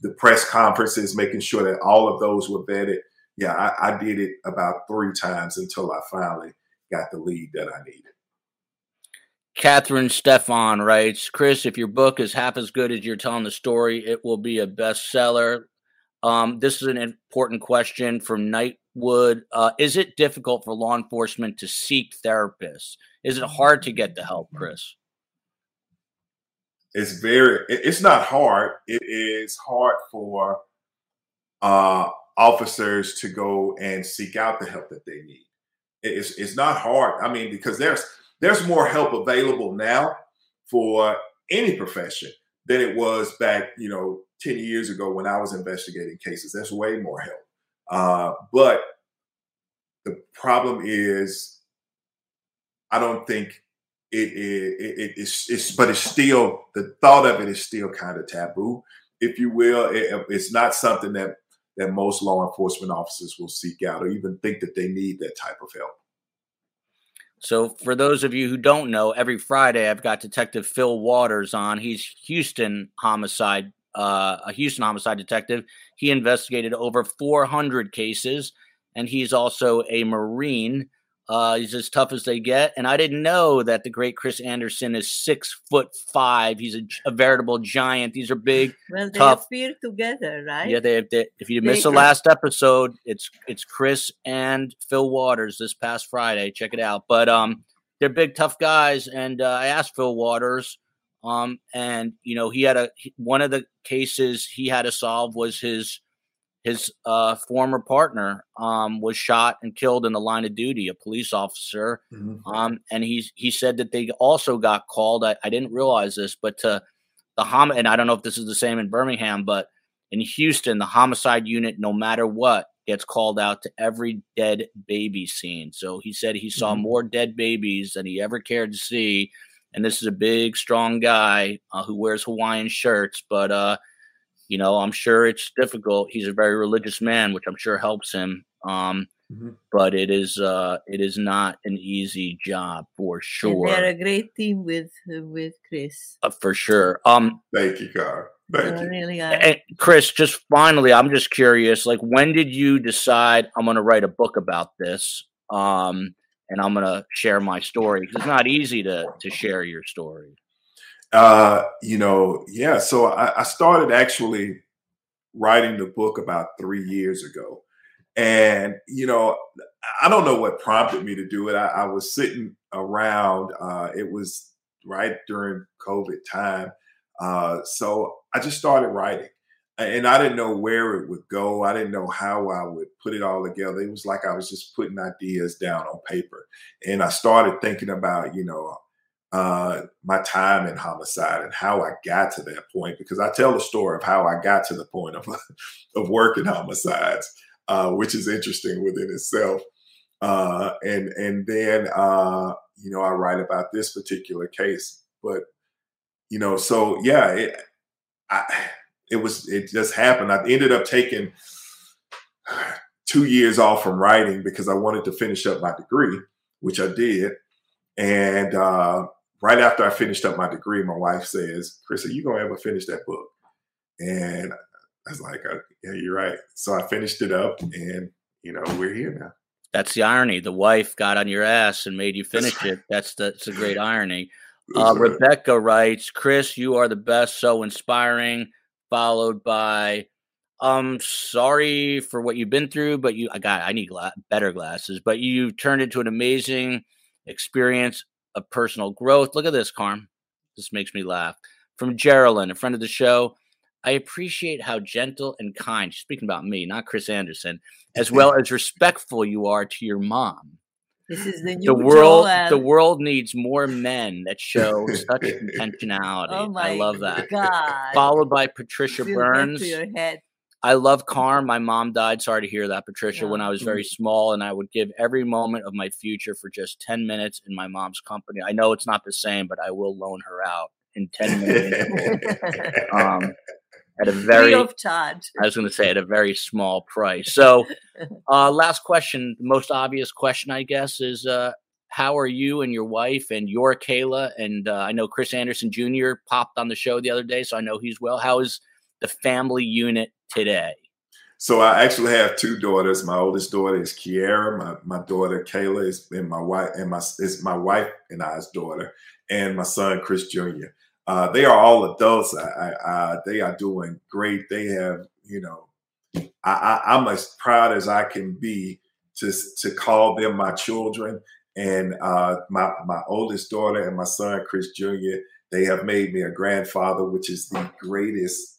the press conferences, making sure that all of those were vetted. Yeah, I, I did it about three times until I finally got the lead that I needed. Catherine Stefan writes, Chris, if your book is half as good as you're telling the story, it will be a bestseller. Um, this is an important question from Nightwood. Uh, is it difficult for law enforcement to seek therapists? Is it hard to get the help, Chris? It's very. It's not hard. It is hard for uh, officers to go and seek out the help that they need. It's it's not hard. I mean, because there's there's more help available now for any profession than it was back, you know, 10 years ago when I was investigating cases. That's way more help. Uh, but the problem is, I don't think it is, it, it, it's, it's, but it's still, the thought of it is still kind of taboo, if you will. It, it's not something that, that most law enforcement officers will seek out or even think that they need that type of help. So, for those of you who don't know, every Friday I've got Detective Phil Waters on. He's Houston homicide, uh, a Houston homicide detective. He investigated over 400 cases, and he's also a Marine. Uh, he's as tough as they get. And I didn't know that the great Chris Anderson is six foot five. He's a, a veritable giant. These are big, well, they tough. appear together, right? Yeah, they have. They, if you missed the last episode, it's it's Chris and Phil Waters this past Friday. Check it out. But um, they're big, tough guys. And uh, I asked Phil Waters, um, and you know, he had a he- one of the cases he had to solve was his his uh former partner um was shot and killed in the line of duty, a police officer. Um, and he's he said that they also got called. I, I didn't realize this, but to the hom and I don't know if this is the same in Birmingham, but in Houston, the homicide unit, no matter what, gets called out to every dead baby scene. So he said he saw Mhm. more dead babies than he ever cared to see. And this is a big, strong guy uh, who wears Hawaiian shirts, but uh, you know, I'm sure it's difficult. He's a very religious man, which I'm sure helps him. Um, Mhm. but it is uh, it is not an easy job for And sure. they're a great team with uh, with Chris. Uh, for sure. Um, Thank you, Carl. Thank you. really are. and Chris, just finally, I'm just curious. Like, when did you decide I'm going to write a book about this? Um, and I'm going to share my story 'Cause it's not easy to to share your story. Uh, you know, yeah. So I, I started actually writing the book about three years ago. And, you know, I don't know what prompted me to do it. I, I was sitting around, uh, it was right during COVID time. Uh, so I just started writing. And I didn't know where it would go. I didn't know how I would put it all together. It was like I was just putting ideas down on paper. And I started thinking about, you know, uh, my time in homicide and how I got to that point because I tell the story of how I got to the point of of working homicides, uh, which is interesting within itself. Uh, and and then uh, you know I write about this particular case, but you know so yeah, it I, it was it just happened. I ended up taking two years off from writing because I wanted to finish up my degree, which I did. And uh, right after I finished up my degree, my wife says, "Chris, are you gonna ever finish that book?" And I was like, "Yeah, you're right." So I finished it up, and you know, we're here now. That's the irony. The wife got on your ass and made you finish it. That's that's a great irony. Uh. Rebecca writes, Chris, you are the best, so inspiring. Followed by, um, sorry for what you've been through, but you, I got, I need gla- better glasses, but you turned into an amazing experience of personal growth. Look at this, Carm. This makes me laugh. from Geraldine, a friend of the show. I appreciate how gentle and kind, speaking about me, not Chris Anderson, as well as respectful you are to your mom. This is the new The world, Joel. the world needs more men that show such intentionality. Oh my I love that. God. Followed by Patricia Feel that Burns. To your head. I love Carm. My mom died. Sorry to hear that, Patricia, when I was very small, and I would give every moment of my future for just 10 minutes in my mom's company. I know it's not the same, but I will loan her out in 10 minutes um, at a very, Free of charge. I was going to say, at a very small price. So, uh, last question, the most obvious question, I guess, is uh, how are you and your wife and your Kayla? And uh, I know Chris Anderson Jr. popped on the show the other day, so I know he's well. How is the family unit today? So I actually have two daughters. My oldest daughter is Kiara. My, my daughter Kayla is and my wife and my is my wife and I's daughter, and my son Chris Jr. Uh, they are all adults. I, I, uh, they are doing great. They have, you know, I, I, I'm as proud as I can be to to call them my children. And uh, my my oldest daughter and my son Chris Jr. They have made me a grandfather, which is the greatest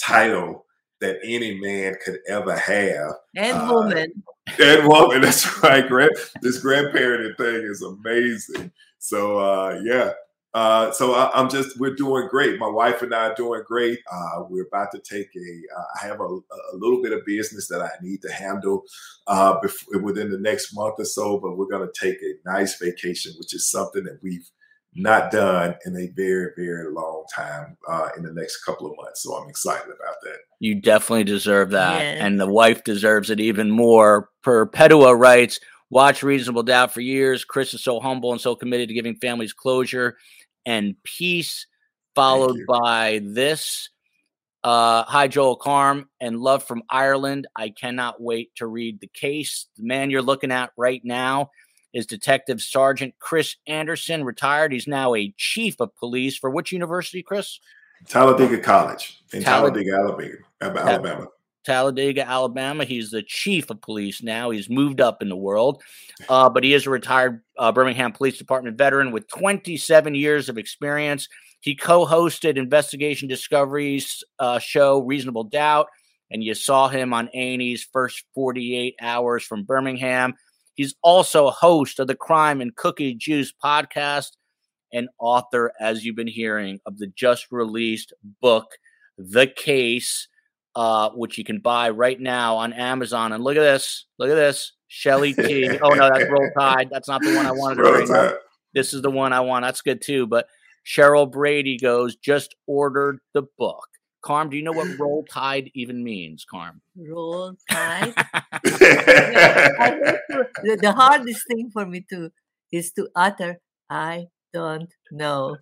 title that any man could ever have. And Uh, woman. And woman, that's right. Grand, this grandparenting thing is amazing. So uh, yeah. Uh, so I, I'm just we're doing great. My wife and I are doing great. Uh, we're about to take a. Uh, I have a, a little bit of business that I need to handle uh, before, within the next month or so, but we're going to take a nice vacation, which is something that we've not done in a very very long time. Uh, in the next couple of months, so I'm excited about that. You definitely deserve that. Yes. And the wife deserves it even more. Per Pedua writes, watch Reasonable Doubt for years. Chris is so humble and so committed to giving families closure and peace. Followed by this. Uh, hi, Joel Carm and love from Ireland. I cannot wait to read the case. The man you're looking at right now is Detective Sergeant Chris Anderson, retired. He's now a chief of police for which university, Chris? Talladega College in Talla- Talladega, Alabama. Alabama. Talladega, Alabama. He's the chief of police now. He's moved up in the world, uh, but he is a retired uh, Birmingham Police Department veteran with 27 years of experience. He co-hosted Investigation Discovery's uh, show Reasonable Doubt, and you saw him on A&E's first 48 hours from Birmingham. He's also a host of the Crime and Cookie Juice podcast and author, as you've been hearing, of the just released book, The Case uh, which you can buy right now on Amazon. And look at this. Look at this. Shelly T. Oh, no, that's Roll Tide. That's not the one I wanted to Roll bring up. This is the one I want. That's good too. But Cheryl Brady goes, just ordered the book. Carm, do you know what Roll Tide even means, Carm? Roll tide. I the, the hardest thing for me to is to utter I don't know.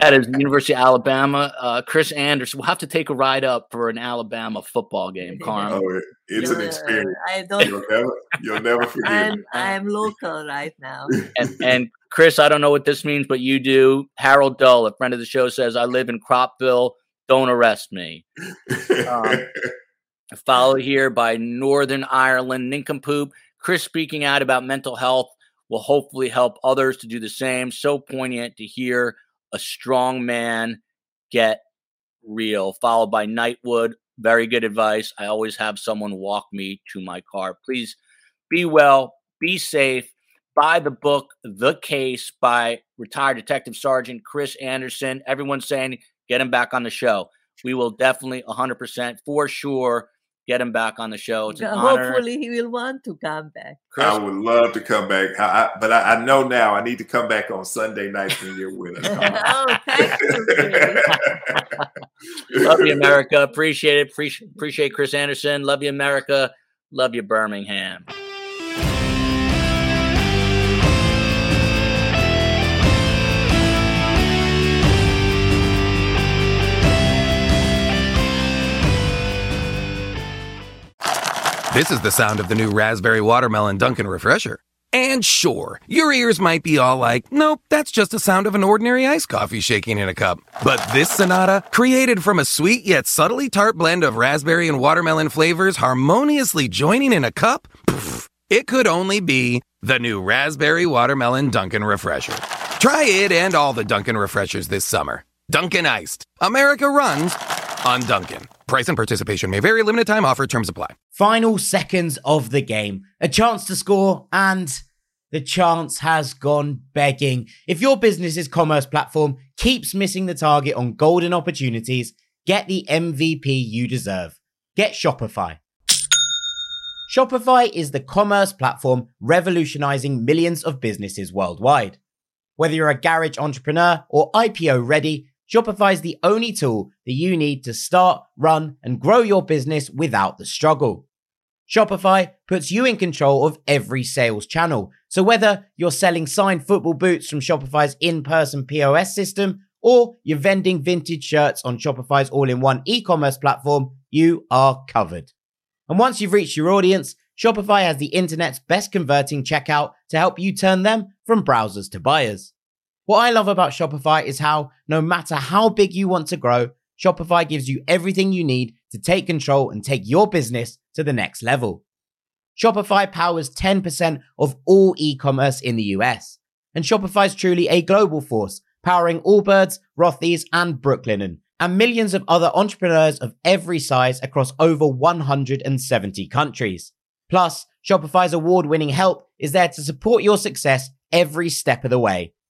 That is the University of Alabama. Uh, Chris Anderson. We'll have to take a ride up for an Alabama football game, Carm. oh, it's an Uh, experience. I don't You'll never, you'll never forget I'm. I'm local right now. and, and Chris, I don't know what this means, but you do. Harold Dull, a friend of the show, says, I live in Cropville. Don't arrest me. um, Followed here by Northern Ireland Nincompoop. Chris speaking out about mental health will hopefully help others to do the same. So poignant to hear a strong man get real. Followed by Nightwood. Very good advice. I always have someone walk me to my car. Please be well, be safe. Buy the book, The Case by retired Detective Sergeant Chris Anderson. Everyone's saying get him back on the show. We will definitely 100% for sure get him back on the show. It's an honor. Hopefully he will want to come back. Chris, I would love to come back, I, I, but I, I know now I need to come back on Sunday nights when you're with us. oh, thank you. Love you, America. Appreciate it. Appreciate, appreciate Chris Anderson. Love you, America. Love you, Birmingham. This is the sound of the new raspberry watermelon Dunkin' Refresher. And sure, your ears might be all like, nope, that's just the sound of an ordinary iced coffee shaking in a cup. But this Sonata, created from a sweet yet subtly tart blend of raspberry and watermelon flavors harmoniously joining in a cup, poof, it could only be the new raspberry watermelon Dunkin' Refresher. Try it and all the Dunkin' refreshers this summer. Dunkin' Iced. America runs on Dunkin'. Price and participation may vary. Limited time offer. Terms apply. Final seconds of the game. A chance to score and the chance has gone begging. If your business's commerce platform keeps missing the target on golden opportunities, get the MVP you deserve. Get Shopify. Shopify is the commerce platform revolutionizing millions of businesses worldwide. Whether you're a garage entrepreneur or IPO ready, Shopify is the only tool that you need to start, run, and grow your business without the struggle. Shopify puts you in control of every sales channel. So whether you're selling signed football boots from Shopify's in-person POS system or you're vending vintage shirts on Shopify's all-in-one e-commerce platform, you are covered. And once you've reached your audience, Shopify has the internet's best converting checkout to help you turn them from browsers to buyers. What I love about Shopify is how no matter how big you want to grow, Shopify gives you everything you need to take control and take your business to the next level. Shopify powers 10% of all e-commerce in the US. And Shopify is truly a global force, powering Allbirds, Rothy's, and Brooklinen, and millions of other entrepreneurs of every size across over 170 countries. Plus, Shopify's award-winning help is there to support your success every step of the way.